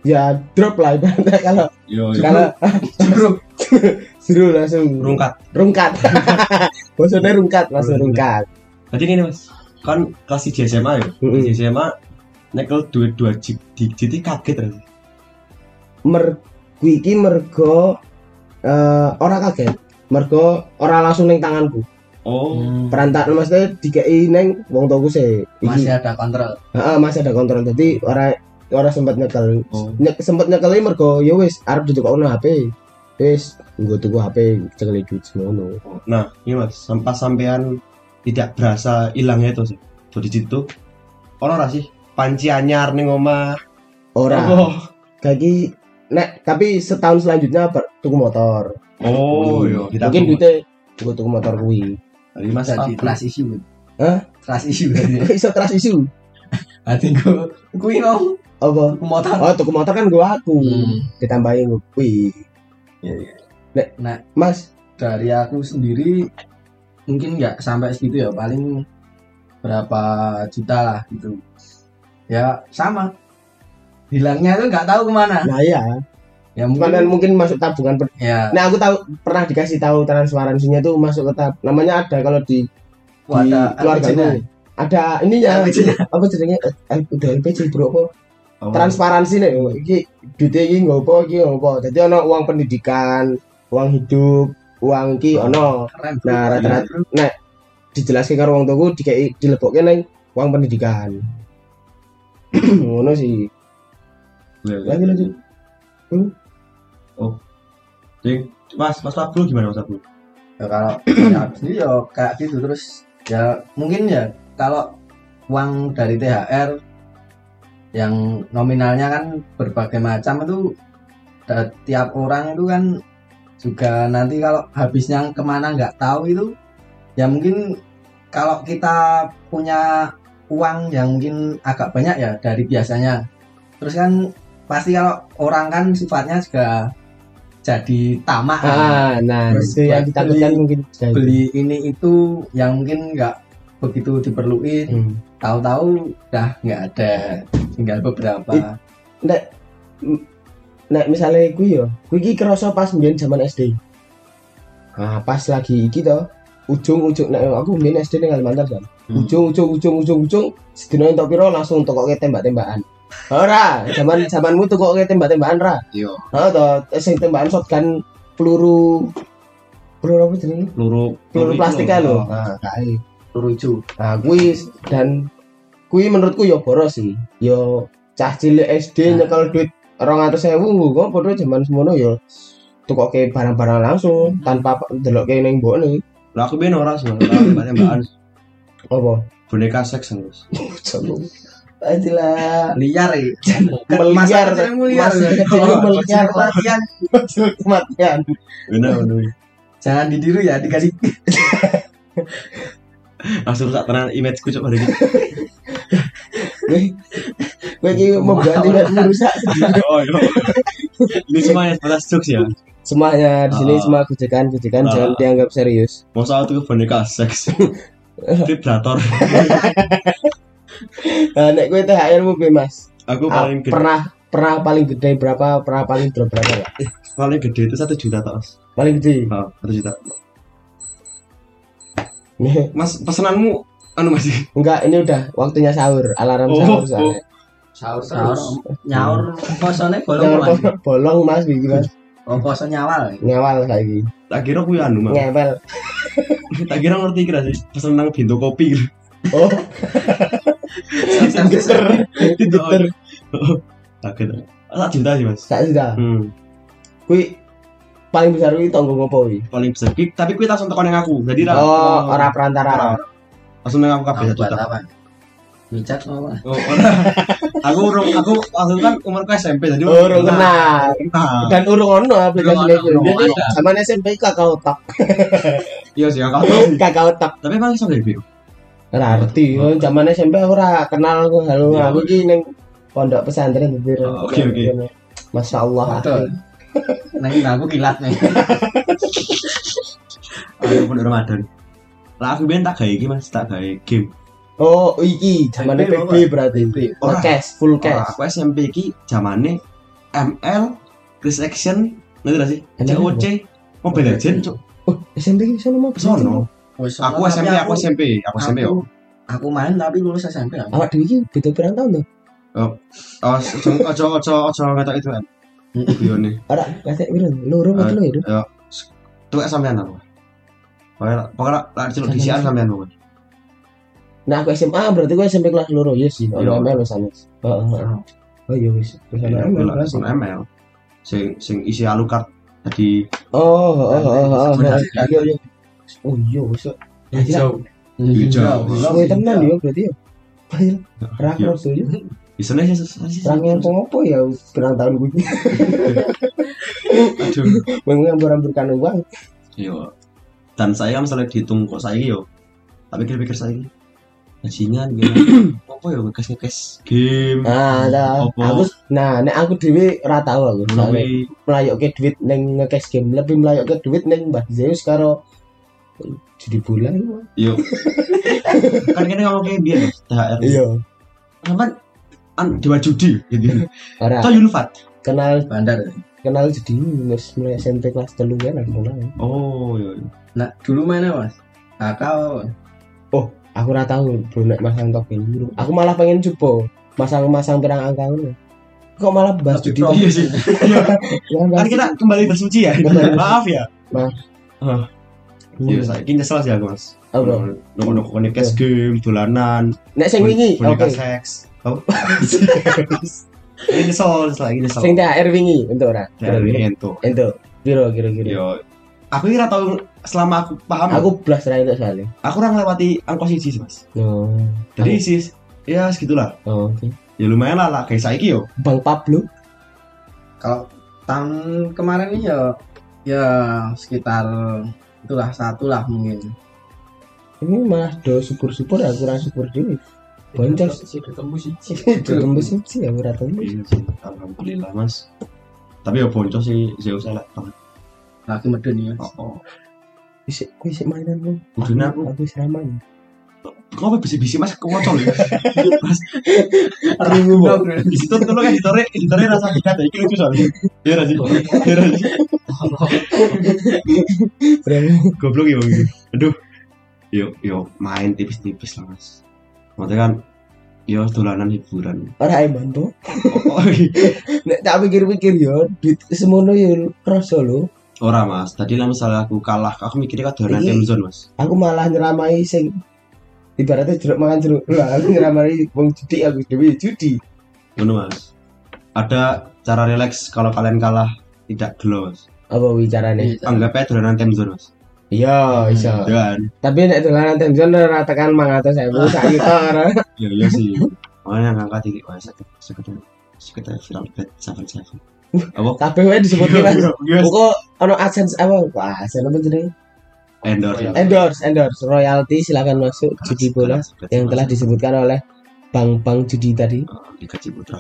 Speaker 1: ya drop lah ibaratnya. Kalau
Speaker 4: yo
Speaker 1: kalau seru langsung.
Speaker 4: Rungkat.
Speaker 1: Rungkat. Maksudnya rungkat langsung rungkat.
Speaker 4: Berarti ini mas, kan kelas di SMA ya, di SMA nyekel duit dua digit, digit kaget kan?
Speaker 1: mer kui iki mergo eh ora kaget. Mergo ora langsung ning tanganku
Speaker 4: Oh,
Speaker 2: Hmm,
Speaker 1: perantaraan maksudnya dikei neng wong tuaku sih.
Speaker 3: Masih ada kontrol.
Speaker 1: Heeh, masih ada kontrol. Jadi ora ora sempat nyekel.
Speaker 4: Oh,
Speaker 1: Nye, sempat nyekeli mergo ya wis arep ditukokno HP wis nggo tuku HP cekeli duit semono
Speaker 4: oh. Nah, ini mas, sampai sampean tidak berasa hilangnya itu sih, digit tuh. Orang ora sih, panci anyar nih omah.
Speaker 1: ora.
Speaker 4: Oh,
Speaker 1: Kaki nek tapi setahun selanjutnya tuku motor.
Speaker 4: oh, yo, kita
Speaker 1: Mungkin duitnya tuku tuku motor kuwi.
Speaker 4: Dari mas
Speaker 3: Jadi trust issue.
Speaker 1: Hah?
Speaker 3: Trust issue berarti.
Speaker 1: Kok iso trust issue?
Speaker 3: Hati gue. Kui dong.
Speaker 1: Apa?
Speaker 3: Aku motor.
Speaker 1: Oh, tuku motor kan gua aku.
Speaker 2: Hmm.
Speaker 1: Ditambahin gua kuwi. Nek
Speaker 3: Nah.
Speaker 1: Mas,
Speaker 3: Dari aku sendiri mungkin nggak sampai segitu ya paling berapa juta lah gitu. Ya sama. Hilangnya tuh nggak tahu ke mana.
Speaker 1: nah ya,
Speaker 3: Ya
Speaker 1: cuman
Speaker 3: mungkin
Speaker 1: mungkin masuk tabungan. per-
Speaker 3: ya
Speaker 1: Nah, aku tahu pernah dikasih tahu transparansinya tuh masuk ke tab. Namanya ada kalau di di
Speaker 3: ada
Speaker 1: keluarga aku. Ada ininya.
Speaker 3: LPG-nya.
Speaker 1: Apa jenenge? Eh, udah LPG bro apa?
Speaker 4: Oh,
Speaker 1: transparansi nih iki duitnya iki nggak apa iki nggak apa jadi ono uang pendidikan uang hidup uang iki ono nah rata-rata nek dijelaskan karo wong tuku dikei dilebokke nang uang pendidikan ngono sih
Speaker 4: iya, iya.
Speaker 1: lanjut lanjut
Speaker 4: Jadi, Mas, Mas Pablo gimana Mas Pablo?
Speaker 3: ya kalau ya sendiri ya kayak gitu terus ya mungkin ya kalau uang dari THR yang nominalnya kan berbagai macam itu tiap orang itu kan juga nanti kalau habisnya ke mana nggak tahu itu ya mungkin kalau kita punya uang yang mungkin agak banyak ya dari biasanya terus kan pasti kalau orang kan sifatnya juga jadi tamak
Speaker 1: Ah, nah
Speaker 3: Terus
Speaker 1: itu yang ditakutkan
Speaker 3: beli-
Speaker 1: mungkin jadi.
Speaker 3: beli ini itu yang mungkin nggak begitu diperluin
Speaker 1: Hmm.
Speaker 3: tahu-tahu dah nggak ada tinggal beberapa
Speaker 1: Nek nek misalnya gue yo, gue iki kerasa pas mbiyen zaman SD. Ah, pas lagi iki to, ujung-ujung nek aku mbiyen SD ning Kalimantan kan.
Speaker 3: Hmm.
Speaker 1: Ujung ujung ujung ujung ujung sedina entuk piro langsung tokoke tembak-tembakan. Ora, zaman zamanmu tokoke tembak-tembakan ra.
Speaker 4: Iya.
Speaker 1: Heeh to, sing tembakan shotgun peluru peluru apa jenenge?
Speaker 4: Peluru
Speaker 1: Peluru plastik kan lho.
Speaker 4: Oh.
Speaker 1: Nah, kae.
Speaker 3: peluru hijau
Speaker 1: Nah, kuwi dan kuwi menurutku ya boros sih. Yo cah cilik SD
Speaker 3: Nah.
Speaker 1: nyekel duit 200.000 kok padha zaman semono yo tukoke barang-barang langsung tanpa ndelokke ning mbokne.
Speaker 4: Lah aku ben ora sih, tembak-tembakan
Speaker 1: Apa?
Speaker 4: boneka seks terus.
Speaker 1: Ajilah
Speaker 3: liar ya
Speaker 1: meliar masih meliar
Speaker 3: kematian
Speaker 1: kematian.
Speaker 4: Bener bener.
Speaker 3: jangan ditiru ya dikasih
Speaker 4: Langsung tak tenan image ku coba hari ini.
Speaker 1: Kowe iki membuat tidak merusak
Speaker 4: Oh iya. Ini semuanya sebatas jokes ya.
Speaker 1: semuanya di sini
Speaker 4: Ah.
Speaker 1: semua kucekan-kucekan
Speaker 4: Ah.
Speaker 1: jangan dianggap serius.
Speaker 4: Masa itu boneka seks. Vibrator.
Speaker 1: Nah, nek kowe THR mu piye, Mas?
Speaker 4: Aku
Speaker 1: Ah,
Speaker 4: paling gede,
Speaker 1: pernah pernah paling gede berapa pernah paling drop berapa ya
Speaker 4: paling gede itu satu juta tak mas.
Speaker 1: paling gede?
Speaker 4: Ah, satu juta. Mas pesenanmu anu masih
Speaker 1: enggak ini udah waktunya sahur alarm
Speaker 4: Oh,
Speaker 1: sahur
Speaker 4: oh.
Speaker 1: soalnya.
Speaker 2: Sahur
Speaker 3: Sahur,
Speaker 2: terus
Speaker 3: nyaur kosone bolong mas.
Speaker 1: bolong, bolong mas iki mas.
Speaker 3: Oh koso nyawal.
Speaker 1: Ngawal saiki.
Speaker 4: Tak kira aku anu mah.
Speaker 1: ngepel
Speaker 4: Tak kira ngerti kira sih pesen nang pintu kopi.
Speaker 1: oh geter geter
Speaker 4: Tak kira. Satu juta sih mas.
Speaker 1: saya sudah
Speaker 4: Hmm.
Speaker 1: kui paling besar kui tonggo ngopo kui?
Speaker 4: Paling besar. Ki- Tapi kuwi langsung tekan yang aku. Jadi ra-
Speaker 1: oh ora perantara.
Speaker 4: Langsung nang aku kabeh satu
Speaker 3: apa micat mau apa?
Speaker 4: Oh, ora. aku urung aku waktu itu kan umurku SMP jadi
Speaker 1: Oh, urung kenal
Speaker 4: Nah,
Speaker 1: dan urung ono aplikasi itu zaman SMP kakak otak
Speaker 4: iya sih tahu.
Speaker 1: kakak otak
Speaker 4: Tapi emang iso gak
Speaker 1: ora ngerti Oh, zaman SMP aku ora kenal aku halo
Speaker 4: Iya.
Speaker 1: aku iki ning pondok pesantren gitu
Speaker 4: Oh, oke, oke.
Speaker 1: Masya Allah
Speaker 3: nah aku kilat nih
Speaker 4: Aku pun Ramadan. Lah aku ben tak gawe iki Mas, tak gawe game.
Speaker 1: Oh, iki zamane
Speaker 3: PB
Speaker 1: berarti.
Speaker 4: Ora.
Speaker 1: cash, full cash.
Speaker 4: aku SMP iki zamane ML Chris Action ngerti gak sih? COC Mobile Legend cuk.
Speaker 1: Oh, SMP ki sono mau
Speaker 4: Sono. Aku SMP, aku SMP, aku SMP
Speaker 3: aku,
Speaker 4: yo.
Speaker 3: aku main tapi lulus SMP aku.
Speaker 1: Awak dhewe iki beda pirang tahun to?
Speaker 4: Oh, ojo ojo ojo ojo ngetok itu kan. Videone.
Speaker 1: Ora, kasih pirang? Loro apa telu itu?
Speaker 4: Tuwek sampean aku. Pokoknya pokoknya lah celuk
Speaker 1: Sampean
Speaker 4: disian sampean pokoknya.
Speaker 1: Nah, aku SMA berarti aku SMP kelas loro ya sih.
Speaker 4: Iya.
Speaker 1: Ono ML wis anes. Heeh, heeh. Oh iya wis. Wis ono
Speaker 4: Iya,
Speaker 1: ML
Speaker 4: aku lah. Sing sing isi Alucard tadi
Speaker 1: Oh, oh, oh, oh, oh. Iya, iya. Oh iya wis. Ya,
Speaker 2: hijau
Speaker 4: Hijau.
Speaker 1: Suwe tenan yo berarti yo. Ra
Speaker 4: Iya.
Speaker 1: cross yo.
Speaker 4: bisa nih sih.
Speaker 1: Ra ngopo ya pirang tahun kuwi.
Speaker 4: Aduh.
Speaker 1: Mengambur-amburkan uang.
Speaker 4: Iya. Dan saya kan misalnya dihitung kok saya yo. Tapi pikir-pikir saya gitu. Apa ya ngekes ngekes game.
Speaker 1: Nah.
Speaker 4: Apa?
Speaker 1: aku nah nek aku dhewe ora tau aku. Melayokke duit ning ngekes game lebih melayokke duit ning Mbah Zeus karo jadi bulan
Speaker 4: yo. kan kene ngomong kayak dia THR.
Speaker 1: iya
Speaker 4: Sampai an dewa judi gitu. Atau Yunfat.
Speaker 1: kenal
Speaker 3: bandar
Speaker 1: kenal jadi wis mulai SMP kelas telu kan aku mulai
Speaker 4: Oh iya. iya.
Speaker 3: nah dulu mana mas kakak
Speaker 1: aku ora tahu bro nek masang token biru aku malah pengen coba masang-masang pirang angka kok malah bahas judi.
Speaker 4: Iya sih. Iya.
Speaker 1: Ya,
Speaker 4: Kan kita kembali bersuci ya. Maaf ya.
Speaker 1: judi.
Speaker 4: Iya, saya kini nyesel sih aku mas.
Speaker 1: Apa?
Speaker 4: Nunggu nunggu cash game, dolanan,
Speaker 1: nek sing wingi oke
Speaker 4: seks. Oh. Ini nyesel, lagi nyesel.
Speaker 1: sing THR wingi entuk ora
Speaker 4: Ya, ini ento.
Speaker 1: entuk piro kira-kira
Speaker 4: Yo, aku kira tahu selama aku paham, aku,
Speaker 1: blas ra entuk soalnya
Speaker 4: aku orang lewati angkos sih mas.
Speaker 1: no
Speaker 4: Jadi sih, ya segitulah.
Speaker 1: oh, oke
Speaker 4: Ya lumayan lah, lah kayak saiki yo.
Speaker 1: Bang Pablo
Speaker 3: kalau tahun kemarin ini ya ya sekitar itulah satu lah mungkin
Speaker 1: ini malah do syukur-syukur ya kurang syukur dhewe boncos
Speaker 2: sih ketemu sih
Speaker 1: tembus sih ya tembus
Speaker 4: Iya sih, alhamdulillah mas. Tapi ya boncos sih Zeus elek banget.
Speaker 3: lagi medun ya
Speaker 4: Oh, oh.
Speaker 1: Bisa mainan lu.
Speaker 4: Kudune aku.
Speaker 1: Aku seraman.
Speaker 4: Kok bisi-bisi Mas kewocol ya? Mas,
Speaker 1: Keringu, Bo.
Speaker 4: bisi tuh kalau kan editore editore rasa kita iki lucu soalnya. Ya ra sih. Ya ra sih. Goblok ya Bang. Aduh. Yo yo main tipis-tipis lah Mas. Maksudnya kan yo dolanan hiburan.
Speaker 1: Ora emang tuh.
Speaker 4: Oh, oh, iya.
Speaker 1: Nek tak pikir-pikir yo, duit semono yo kroso lho.
Speaker 4: Ora Mas, tadi lah misalnya aku kalah, aku mikirnya kan dolanan time zone Mas.
Speaker 1: Aku malah nyeramai sing ibaratnya jeruk makan jeruk. Lah, aku nyeramai wong judi aku dewe judi.
Speaker 4: Ngono Mas. Ada cara relax kalau kalian kalah tidak gelo Mas.
Speaker 1: Apa wicarane?
Speaker 4: Anggapnya dolanan time zone Mas.
Speaker 1: Iya, iso.
Speaker 4: Ya kan?
Speaker 1: Tapi nek dolanan Temzon ora tekan 500.000 sak juta ora.
Speaker 4: Ya iya sih. Makanya ngangkat iki wah sakit sakit sakit viral bet seven seven. Apa?
Speaker 1: Kabeh wae disebutke Mas.
Speaker 4: Yes.
Speaker 1: Pokok ono AdSense apa? Wah, AdSense apa jenenge?
Speaker 4: Endorse.
Speaker 1: Endorse, endorse, royalty silakan masuk judi bola yang telah disebutkan oleh bank-bank judi tadi.
Speaker 4: Liga Ciputra.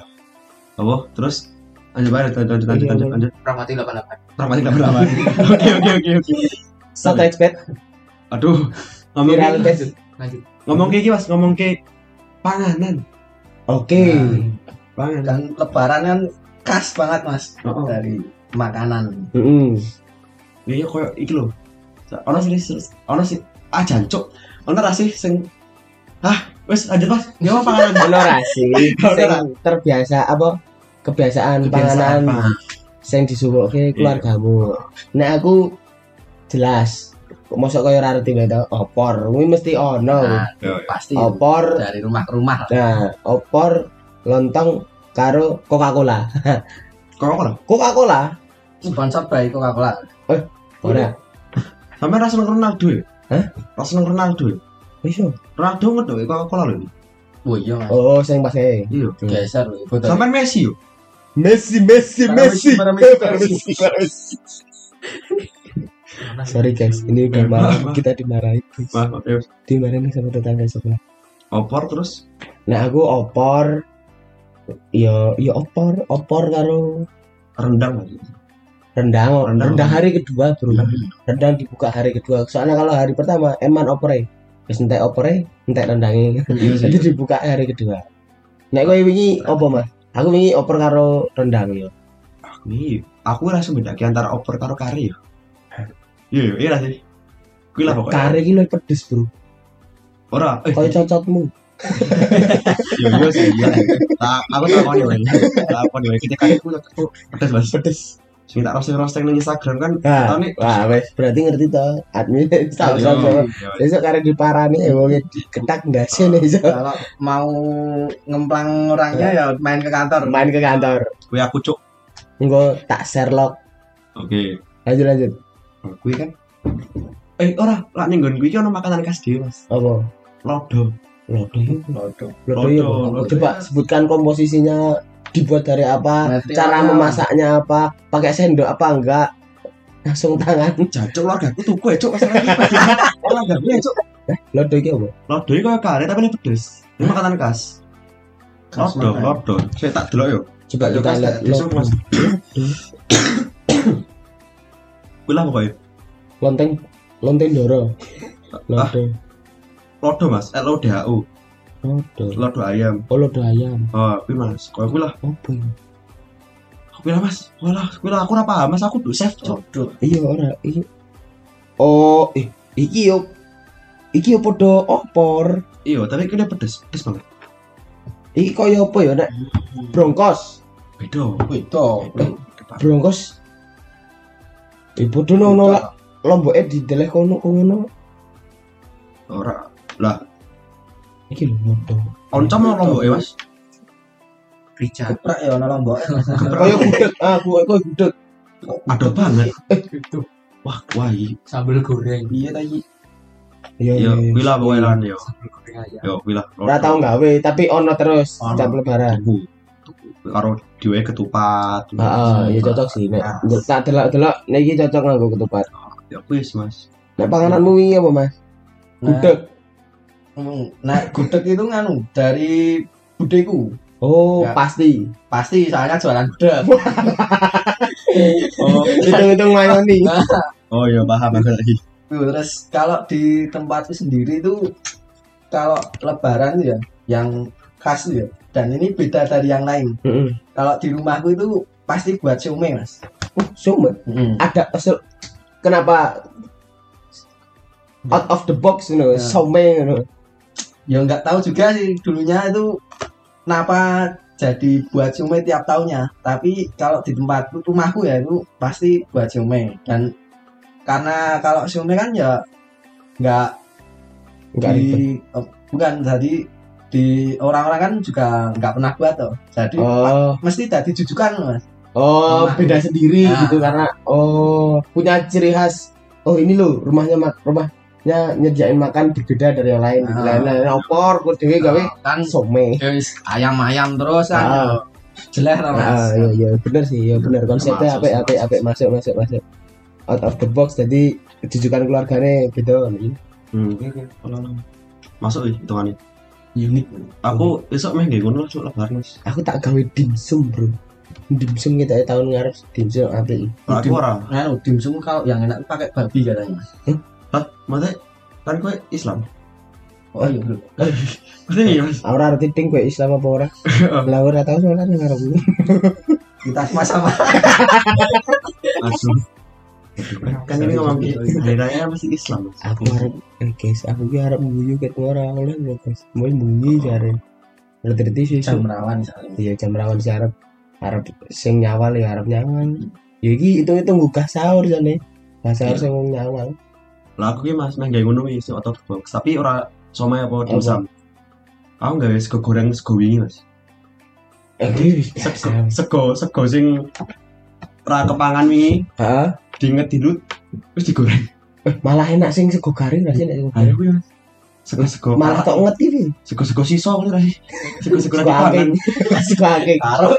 Speaker 4: Apa? Terus lanjut lanjut lanjut lanjut lanjut lanjut lanjut.
Speaker 2: Ramati 88
Speaker 4: Ramati enggak berapa. Oke oke oke oke.
Speaker 1: Satu expert
Speaker 4: Aduh. Ngomong
Speaker 1: viral
Speaker 4: ke
Speaker 2: lanjut
Speaker 4: ngomong ke iki Mas, ngomong ke panganan.
Speaker 1: Oke.
Speaker 4: Panganan.
Speaker 3: kan lebaran kan khas banget mas
Speaker 4: Oh, oh.
Speaker 3: dari makanan
Speaker 1: Heeh.
Speaker 4: Iya koyo iki lho. Ono sih sih- ono sih ah jancuk. Ono ra sih sing Ah, wes lanjut Mas. Ya apa panganan?
Speaker 1: Ono ra sih
Speaker 4: Ono
Speaker 1: sing
Speaker 4: ra.
Speaker 1: terbiasa apa kebiasaan
Speaker 4: Kebiasaan
Speaker 1: panganan sing disuwuke keluargamu. Nek aku jelas mosok kaya ora ngerti wae to opor kuwi mesti ono
Speaker 3: nah, pasti
Speaker 1: opor
Speaker 3: dari rumah ke rumah
Speaker 1: nah opor lontong karo Coca-Cola
Speaker 4: lho?
Speaker 1: Coca-Cola
Speaker 3: sponsor by Coca Cola
Speaker 1: ora
Speaker 4: Sampe ra seneng Ronaldo ya?
Speaker 1: Hah?
Speaker 4: Ra seneng Ronaldo ya?
Speaker 1: wis yo.
Speaker 4: Ronaldo ngedo kok kok lho.
Speaker 3: oh iya mas
Speaker 1: oh sing pas e
Speaker 4: Iya.
Speaker 3: geser foto
Speaker 4: Sampai Messi yo.
Speaker 1: Messi Messi Messi
Speaker 3: Messi, Messi,
Speaker 1: sorry guys ini udah malam kita dimarahin guys
Speaker 4: Maaf, maaf, ya.
Speaker 1: dimarahin sama tetangga sebelah
Speaker 4: Opor terus
Speaker 1: nah aku opor yo yo opor opor karo
Speaker 4: rendang lagi.
Speaker 1: Rendang
Speaker 4: Rendang.
Speaker 1: rendang, hari kedua bro rendang dibuka hari kedua soalnya kalau hari pertama eman opore wis entek opore entek rendangnya
Speaker 4: Iya
Speaker 1: jadi dibuka hari kedua nek kowe wingi apa mas aku wingi opor karo rendang yo
Speaker 4: Nih, aku rasa beda antara opor karo kari ya. Iya, iya, iya sih. Kuwi lah pokoknya.
Speaker 1: kare iki luwih pedes bro
Speaker 4: Ora, eh,
Speaker 1: koyo cocotmu
Speaker 4: iya iya sih. Iya. Tak, aku tak koni wae. Tak koni wae. Kita kari ku aku pedes Mas.
Speaker 1: pedes
Speaker 4: Sing tak roasting-roasting ning Instagram kan.
Speaker 1: nah
Speaker 4: nih.
Speaker 1: wah wes berarti ngerti to admin tahu
Speaker 4: Iya,
Speaker 1: sama
Speaker 4: iya.
Speaker 1: besok kare diparani ya wong ketak ndase nih iso
Speaker 3: kalau mau ngemplang orangnya ya main ke kantor
Speaker 1: main ke kantor
Speaker 4: Kuwi aku cuk.
Speaker 1: engko tak Sherlock
Speaker 4: Oke.
Speaker 1: lanjut lanjut
Speaker 4: Kuwi kan Eh, ora, lak ning nggon kuwi ki ono makanan khas dhewe, Mas.
Speaker 1: apa
Speaker 4: Lodo.
Speaker 1: lodo Lodo,
Speaker 4: lodo.
Speaker 1: coba sebutkan komposisinya dibuat dari apa
Speaker 3: Nanti
Speaker 1: cara
Speaker 3: apa?
Speaker 1: memasaknya apa pakai sendok apa enggak langsung tangan
Speaker 4: Jancuk keluarga aku tuku ya, cuk. Masalah iki. Keluarga gue, cuk.
Speaker 1: lodo iki apa
Speaker 4: Lodo iki koyo kare tapi ini pedes. Ini makanan khas. Lodo, lodo. Saya tak delok yo.
Speaker 1: coba kita lihat lodo.
Speaker 4: Kuwi lah pokoknya.
Speaker 1: lonteng lonteng doro lodo
Speaker 4: Lodo Mas, L O D H U.
Speaker 1: lodo
Speaker 4: Lodo ayam.
Speaker 1: oh lodo ayam
Speaker 4: Oh, kuwi Mas. Koyo kuwi lah.
Speaker 1: apa ini
Speaker 4: Kuwi lah Mas. Kuwi lah, kuwi lah aku ora paham Mas, aku tuh chef, cuk.
Speaker 3: Waduh.
Speaker 1: iya ora iki oh eh iki yo iki yo podo opor
Speaker 4: Iya, tapi kuwi pedes, pedes banget.
Speaker 1: iki koyo apa ya nek bronkos
Speaker 4: Beda.
Speaker 3: Itu.
Speaker 1: bronkos ibu dulu ono lah lomboke dideleh kono kono
Speaker 4: Ora.
Speaker 1: Iki lho lodo
Speaker 4: Oncom mau lombok ya, Mas?
Speaker 2: Rica
Speaker 3: Geprak ya ono lombok.
Speaker 1: koyo gudeg ah koyo gudeg
Speaker 4: Ada banget.
Speaker 2: itu
Speaker 4: Wah, wah iya.
Speaker 2: sambal goreng
Speaker 3: Iya tadi.
Speaker 1: iya iya
Speaker 4: kuwi lah pokoknya lan yo. Yo, kuwi lah.
Speaker 1: ora tau gawe tapi ono terus setiap lebaran
Speaker 4: Tuku. Karo dhewe ketupat.
Speaker 1: Heeh, ya cocok sih nek tak delok-delok nek iki cocok nganggo ketupat.
Speaker 4: Ya wis, Mas.
Speaker 1: Nek pangananmu wingi apa, Mas? Gudeg.
Speaker 3: Hmm, Nah, gudeg itu nganu dari budeku.
Speaker 1: Oh,
Speaker 3: Ya.
Speaker 1: pasti.
Speaker 3: Pasti soalnya jualan gudeg.
Speaker 4: Oh,
Speaker 1: Hitung-hitung mayoni.
Speaker 4: oh iya paham aku lagi.
Speaker 3: Terus kalau di tempatku sendiri itu kalau lebaran ya yang khas ya dan ini beda dari yang lain
Speaker 1: Heeh.
Speaker 3: kalau di rumahku itu pasti buat siomay mas
Speaker 1: Sumpah. Ada asal kenapa out of the box you know,
Speaker 3: Ya.
Speaker 1: some you know.
Speaker 3: Ya nggak tahu juga sih dulunya itu kenapa jadi buat siomay tiap tahunnya tapi kalau di tempatku rumahku ya itu pasti buat siomay dan karena kalau siomay kan ya nggak di oh, bukan jadi di orang-orang kan juga nggak pernah buat tuh jadi
Speaker 1: Oh,
Speaker 3: mesti jadi jujukan mas
Speaker 1: oh
Speaker 3: Rumah.
Speaker 1: beda sendiri
Speaker 3: Nah.
Speaker 1: gitu karena oh punya ciri khas. Oh ini loh rumahnya mak rumahnya nyediain makan berbeda dari yang lain. gitu.
Speaker 3: Ah.
Speaker 1: Lain-lain opor, kok dewe gawe
Speaker 3: kan
Speaker 1: some.
Speaker 3: ayam ayam terus kan
Speaker 1: Ah.
Speaker 3: jelek lah mas
Speaker 1: Ah, iya iya bener sih, iya bener konsepnya apik apik apik masuk masuk masuk. Out of the box jadi tujukan keluarganya beda nih.
Speaker 4: Hmm, oke masuk ya hitungannya.
Speaker 3: unik
Speaker 4: Aku besok main game ngono sok lebaran Mas.
Speaker 1: Aku tak gawe dimsum, Bro. Dimsum kita ya tahun ngarep dimsum apik.
Speaker 4: Aku ora.
Speaker 3: Nah, dimsum kalau yang enak pakai babi katanya mas
Speaker 4: Hah? Maksudnya kan gue Islam.
Speaker 3: oh iya bro
Speaker 4: Maksudnya iya Mas.
Speaker 1: Ora arti ting kowe Islam apa ora? Lah ora tau soalnya ngarep.
Speaker 3: kita sama-sama
Speaker 4: Langsung. kan ini ngomong hari raya masih Islam Mas.
Speaker 1: Aku arep eh guys, aku ki arep guyu ket ora oleh lho guys. Mau bunyi jare. Ngerti sih
Speaker 3: jam rawan
Speaker 1: Iya jam rawan si arep arep sing nyawal ya arep nyawal. Ya iki hitung-hitung gugah sahur jane. Nah, sahur sing wong nyawal.
Speaker 4: Lah aku ki Mas main game ngono wis out of the box. Tapi ora somai apa dimsum. Aku gawe sego goreng sego wingi Mas.
Speaker 1: Eh, iki
Speaker 4: Sego sego sego sing ra kepangan wingi
Speaker 1: Heeh.
Speaker 4: diinget dilut terus digoreng.
Speaker 1: Eh, malah enak sing sego garing rasane sego garing.
Speaker 4: kuwi Mas. Sego-sego
Speaker 1: Malah tok ngerti iki.
Speaker 4: sego-sego sisa kuwi ra sih. Sego-sego
Speaker 1: Sego
Speaker 4: kepangan.
Speaker 1: Sego angin.
Speaker 3: karo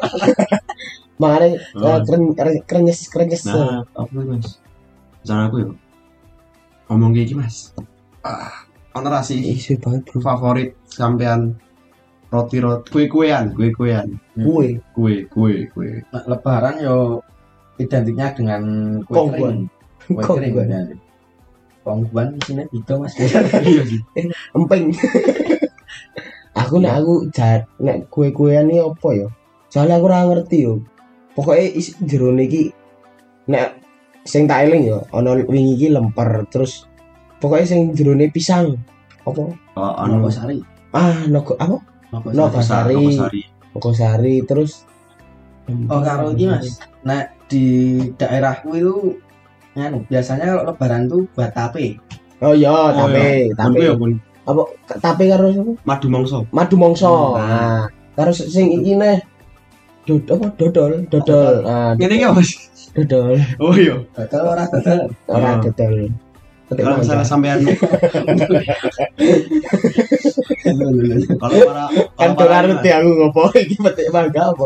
Speaker 1: eh, kren- kren- krenyes krenyes.
Speaker 4: Nah, apa Mas? Rencana aku ya. Ngomong kayak gini Mas. Ah, ono sih.
Speaker 1: Isu banget bro.
Speaker 4: favorit sampean roti roti kue kuean kue? Kuean
Speaker 1: Kue.
Speaker 4: kue kue. Kue
Speaker 3: Nah, lebaran yo identiknya dengan kue
Speaker 1: Kongguan.
Speaker 3: kering. Kue kering
Speaker 1: Kongguan.
Speaker 3: Kongguan di sini beda mas.
Speaker 4: Iya sih.
Speaker 1: Emping. Aku nek aku jar nek kue-kuean iki apa ya? Soalnya aku ora ngerti yo. Pokoknya isi jero iki nek sing tak eling yo ana wingi iki lemper terus pokoknya sing jerone pisang. Apa?
Speaker 4: Oh anu
Speaker 3: Nogosari
Speaker 1: ah nogo apa?
Speaker 3: Nogosari.
Speaker 1: Nogosari.
Speaker 4: Nogosari
Speaker 1: Nogosari terus
Speaker 3: Oh karo iki mas. Nah di daerahku itu Nganu, biasanya kalau lebaran tuh buat tape.
Speaker 1: Oh iya
Speaker 4: oh
Speaker 1: tape
Speaker 4: iya.
Speaker 1: tape.
Speaker 4: Pun ya pun
Speaker 1: apa tape karo sapa
Speaker 4: madu mongso
Speaker 1: madu mongso
Speaker 3: Hmm.
Speaker 1: nah karo sing iki neh dod apa dodol dodol. Ah
Speaker 4: ini mas
Speaker 1: dodol.
Speaker 4: Oh iya.
Speaker 3: Betul orang betul
Speaker 1: ora
Speaker 4: Oh.
Speaker 1: dodol.
Speaker 4: Kalau misalnya sampean kalau para
Speaker 1: kan
Speaker 4: kalau para
Speaker 1: ngerti aku ngopo? Iki petik mangga apa?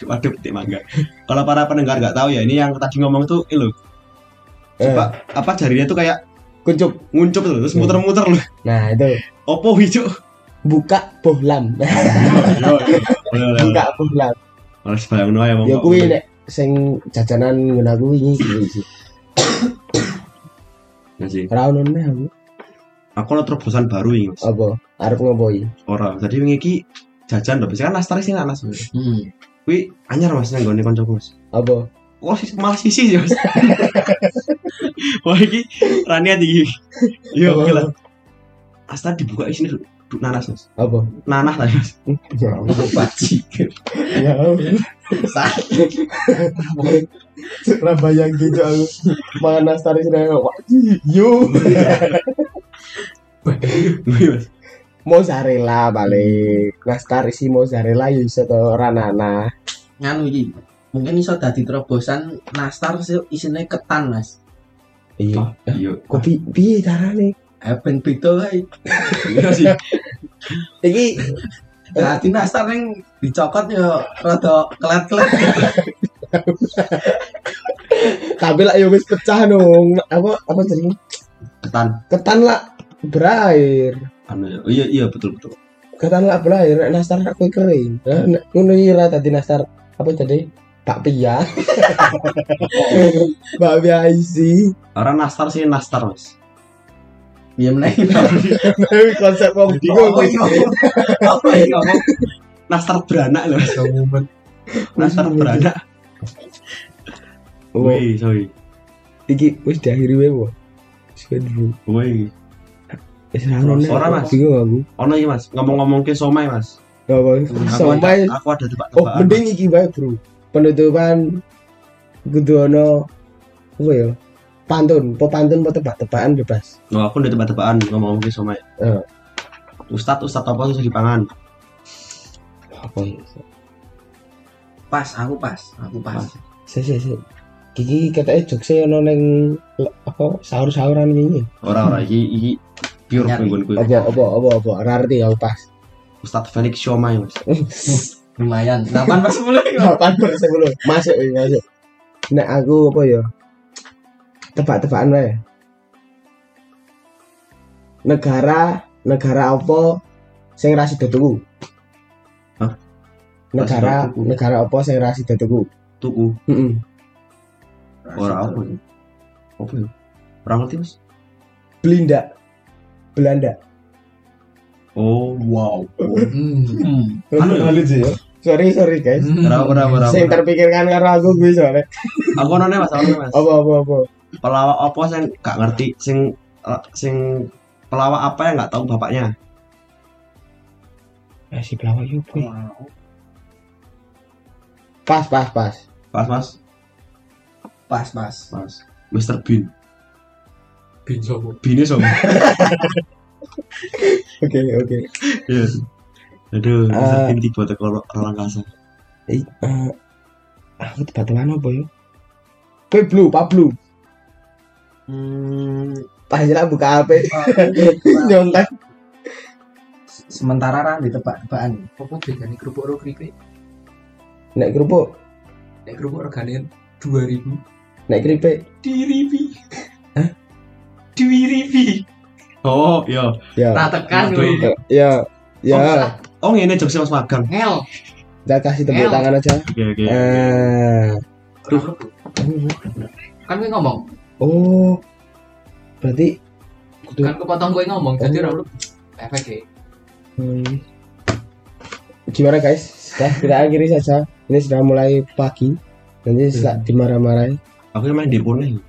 Speaker 4: Waduh petik mangga. Kalau para pendengar nggak tahu ya ini yang tadi ngomong tuh ini loh
Speaker 1: Eh,
Speaker 4: coba apa jarinya tuh kayak
Speaker 1: kuncup.
Speaker 4: nguncup tuh terus
Speaker 1: Hmm.
Speaker 4: muter-muter loh
Speaker 1: nah itu.
Speaker 4: Opo hijau?
Speaker 1: Buka bohlam. Buka bohlam.
Speaker 4: Males bayang ya
Speaker 1: ya kuwi nek sing jajanan ngono aku wingi kuwi sih
Speaker 4: Ya sih.
Speaker 1: ora ono neh aku
Speaker 4: Aku lo terobosan baru ini mas.
Speaker 1: apa arep ngopo iki
Speaker 4: Ora. Jadi wingi iki jajan lho. Biasanya kan nastar sih anas.
Speaker 3: hmm.
Speaker 4: Kuwi anyar mas nang gone kancaku mas.
Speaker 1: apa
Speaker 4: Kok sih malah sisi sih mas. Wah iki rani tinggi. Yo
Speaker 1: Apa?
Speaker 4: gila. Nastar dibuka duduk duduk nanas mas.
Speaker 1: apa
Speaker 4: Nanah tadi mas.
Speaker 1: ya
Speaker 3: Baji
Speaker 1: ya Ora bayang gitu aku. Mangan nastari sing yo
Speaker 4: Wih mas.
Speaker 1: mozzarella balik. Nastar isi mozzarella yo iso to ora nana.
Speaker 3: Nganu iki Mungkin iso dadi terobosan nastar sih isinya ketan mas
Speaker 1: Iya.
Speaker 4: Iya.
Speaker 1: Kok pi- piye carane?
Speaker 3: Eh ben beda kae
Speaker 4: Iya
Speaker 1: Iki
Speaker 3: Dadi nastar yang dicokot yo rada kelet-kelet
Speaker 1: tapi lah yo wis pecah dong. Apa apa jenenge?
Speaker 4: Ketan.
Speaker 1: Ketan lah berair.
Speaker 4: Anu Iya iya betul betul.
Speaker 1: Ketan lah berair. Nastar aku kering. Nah, Ngono dadi nastar apa tadi? bakpia bakpia isi
Speaker 4: Orang nastar sih nastar mas.
Speaker 3: Iya meneh.
Speaker 1: konsep wong bingung
Speaker 3: Apa iki? Apa iki?
Speaker 4: Nastar beranak loh. Nastar beranak.
Speaker 1: oh,
Speaker 4: Wih, sorry.
Speaker 1: iki wis diakhiri wae po wis dulu
Speaker 4: Wih.
Speaker 1: wis ra ono nek.
Speaker 4: Ora, Mas.
Speaker 1: bingung aku
Speaker 4: Ono iki mas. Ngomong-ngomong ke somai mas.
Speaker 1: apa
Speaker 4: Aku
Speaker 1: sampai
Speaker 4: ada, aku ada
Speaker 1: oh
Speaker 4: tebak-tebakan.
Speaker 1: mending iki wae bro penutupan kudu ono apa ya pantun po pantun po tebak-tebakan bebas
Speaker 4: No, aku udah tebak-tebakan ngomong ke somai.
Speaker 1: Eh.
Speaker 4: Ustad, ustad apa susah dipangan?
Speaker 1: apa ya
Speaker 3: Pas, aku pas, aku pas.
Speaker 1: sih sih sih Kiki katanya jokesnya ono neng le- apa sahur-sahuran ini.
Speaker 4: Orang-orang iki iki pure
Speaker 3: Nyari.
Speaker 4: penggunku.
Speaker 1: Apa apa apa apa rarti aku pas.
Speaker 4: Ustad Felix Somai mas.
Speaker 3: Lumayan. 8 pas 10.
Speaker 1: Kapan bahasa belum? Masuk ini masuk. Nek aku apa ya? Tebak-tebakan wae. Negara negara apa sing ra sida tuku?
Speaker 4: Hah?
Speaker 1: Negara
Speaker 4: tuku?
Speaker 1: negara apa sing ra sida tuku?
Speaker 4: Tuku.
Speaker 1: Heeh.
Speaker 4: Orang apa? Apa ya? Orang ngerti mas?
Speaker 1: Belinda. Belanda.
Speaker 4: Oh wow.
Speaker 2: Hmm.
Speaker 3: Anu
Speaker 1: Halo halo sih ya. Sorry sorry guys.
Speaker 4: Ora ora ora.
Speaker 1: Sing terpikirkan karo aku gue soalnya.
Speaker 4: Aku none mas, aku mas.
Speaker 1: Apa apa apa.
Speaker 4: Pelawak apa sing gak ngerti sing sing pelawak apa yang nggak tahu bapaknya?
Speaker 1: Eh si pelawak yuk gue. Pas pas pas.
Speaker 4: Pas mas,
Speaker 3: Pas, pas.
Speaker 4: mas. Mr. Bean.
Speaker 2: Bin sopo.
Speaker 4: Bean sama.
Speaker 1: Oke oke.
Speaker 4: Iya. Aduh, Mr.
Speaker 1: Eh.
Speaker 4: Bean tiba teko orang kasa.
Speaker 1: Eh, eh, aku tebak-tebakan apa ya? Blue, Pak blue.
Speaker 4: Hmm,
Speaker 1: Pas jelas buka HP. Nyontek.
Speaker 3: Sementara ra ditebak-tebakan.
Speaker 2: Apa bedanya kerupuk karo keripik?
Speaker 1: Nek kerupuk,
Speaker 2: Nek kerupuk regane 2000.
Speaker 1: nek keripik.
Speaker 2: Diribi.
Speaker 1: Hah?
Speaker 2: Diribi.
Speaker 4: Oh, iya.
Speaker 1: Ya.
Speaker 2: Tak tekan
Speaker 4: Aduh.
Speaker 2: kowe.
Speaker 1: Ya. Ya.
Speaker 4: Oh, ini jokes mas magang.
Speaker 2: Ngel.
Speaker 1: Kita kasih tepuk tangan aja.
Speaker 4: Oke, oke.
Speaker 1: Eh.
Speaker 2: Kan ngomong.
Speaker 1: Oh. Berarti kudu
Speaker 2: Kan kepotong kowe ngomong. Jadi
Speaker 1: Oh.
Speaker 2: ora lu efek ya.
Speaker 1: Hmm. Gimana guys? Sudah kita akhiri saja. Ini sudah mulai pagi. Nanti setelah dimarah-marahi.
Speaker 4: Aku yang main di nih.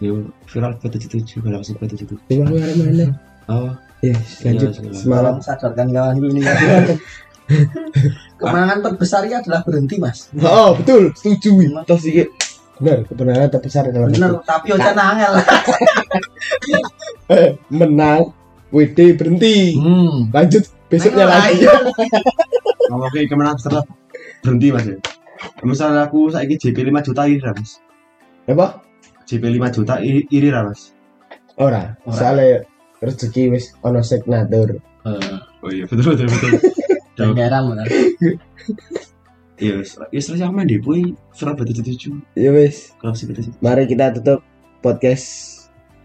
Speaker 4: Yo, viral P77, galaksi P77.
Speaker 1: Dimarah-marah mana?
Speaker 4: Oh,
Speaker 1: Ya, lanjut.
Speaker 4: Iya,
Speaker 1: Semalam.
Speaker 3: Sadarkan kawan ini. Kemenangan terbesarnya adalah berhenti, Mas.
Speaker 1: Oh, betul. Setuju. Terus sedikit. Benar, kebenaran terbesar adalah
Speaker 3: Bener, tapi ojo angel.
Speaker 1: Eh, menang. WD berhenti.
Speaker 2: Hmm.
Speaker 1: Lanjut besoknya
Speaker 3: Ayo,
Speaker 1: lagi.
Speaker 3: ayo.
Speaker 4: ngomong ke kemenangan setelah berhenti mas ya. Misalnya aku saiki JP 5 juta iri lah mas.
Speaker 1: Apa?
Speaker 4: JP 5 juta iri, iri lah mas.
Speaker 1: Ora.
Speaker 3: Ora.
Speaker 1: Soalnya rezeki wis ono signatur.
Speaker 4: Oh iya, betul betul betul.
Speaker 3: Daerah mana?
Speaker 4: Iya, wis. Ya selesai aku main di Boy, viral P77,
Speaker 1: Ya wis.
Speaker 4: galaksi P77.
Speaker 1: Mari kita tutup podcast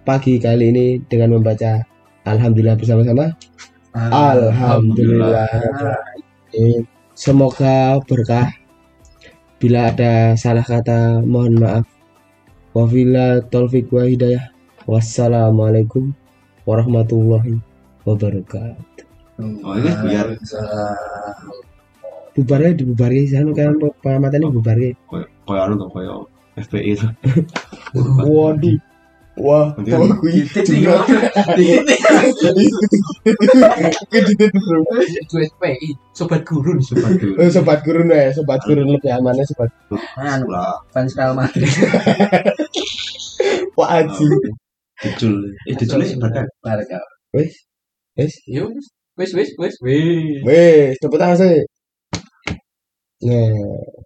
Speaker 1: pagi kali ini dengan membaca Alhamdulillah bersama-sama. Alhamdulillah. Semoga berkah. Bila ada salah kata, mohon maaf. Wafila taufik wa hidayah. Wassalamualaikum warahmatullahi wabarakatuh.
Speaker 4: Oh, ini biar
Speaker 1: Bubarnya dibubarnya di sana kan pengamatannya bubarnya.
Speaker 4: koyo koyo anu tuh koyo FPI itu.
Speaker 1: Waduh. Wah,
Speaker 4: kan-
Speaker 1: gue
Speaker 3: Titik,
Speaker 2: Itu SPI. Sobat gurun.
Speaker 4: Sobat.
Speaker 1: Eh, sobat gurun ya, sobat gurun lebih amannya sobat.
Speaker 3: Anu,
Speaker 4: Lah,
Speaker 3: fans Real Madrid.
Speaker 1: Wah aji.
Speaker 4: dicul. Eh, dicul sih barca.
Speaker 3: Barca.
Speaker 1: Wes, wes,
Speaker 2: Yo. Wis wis wis wis.
Speaker 1: wes, tepuk tangan sih. Nah,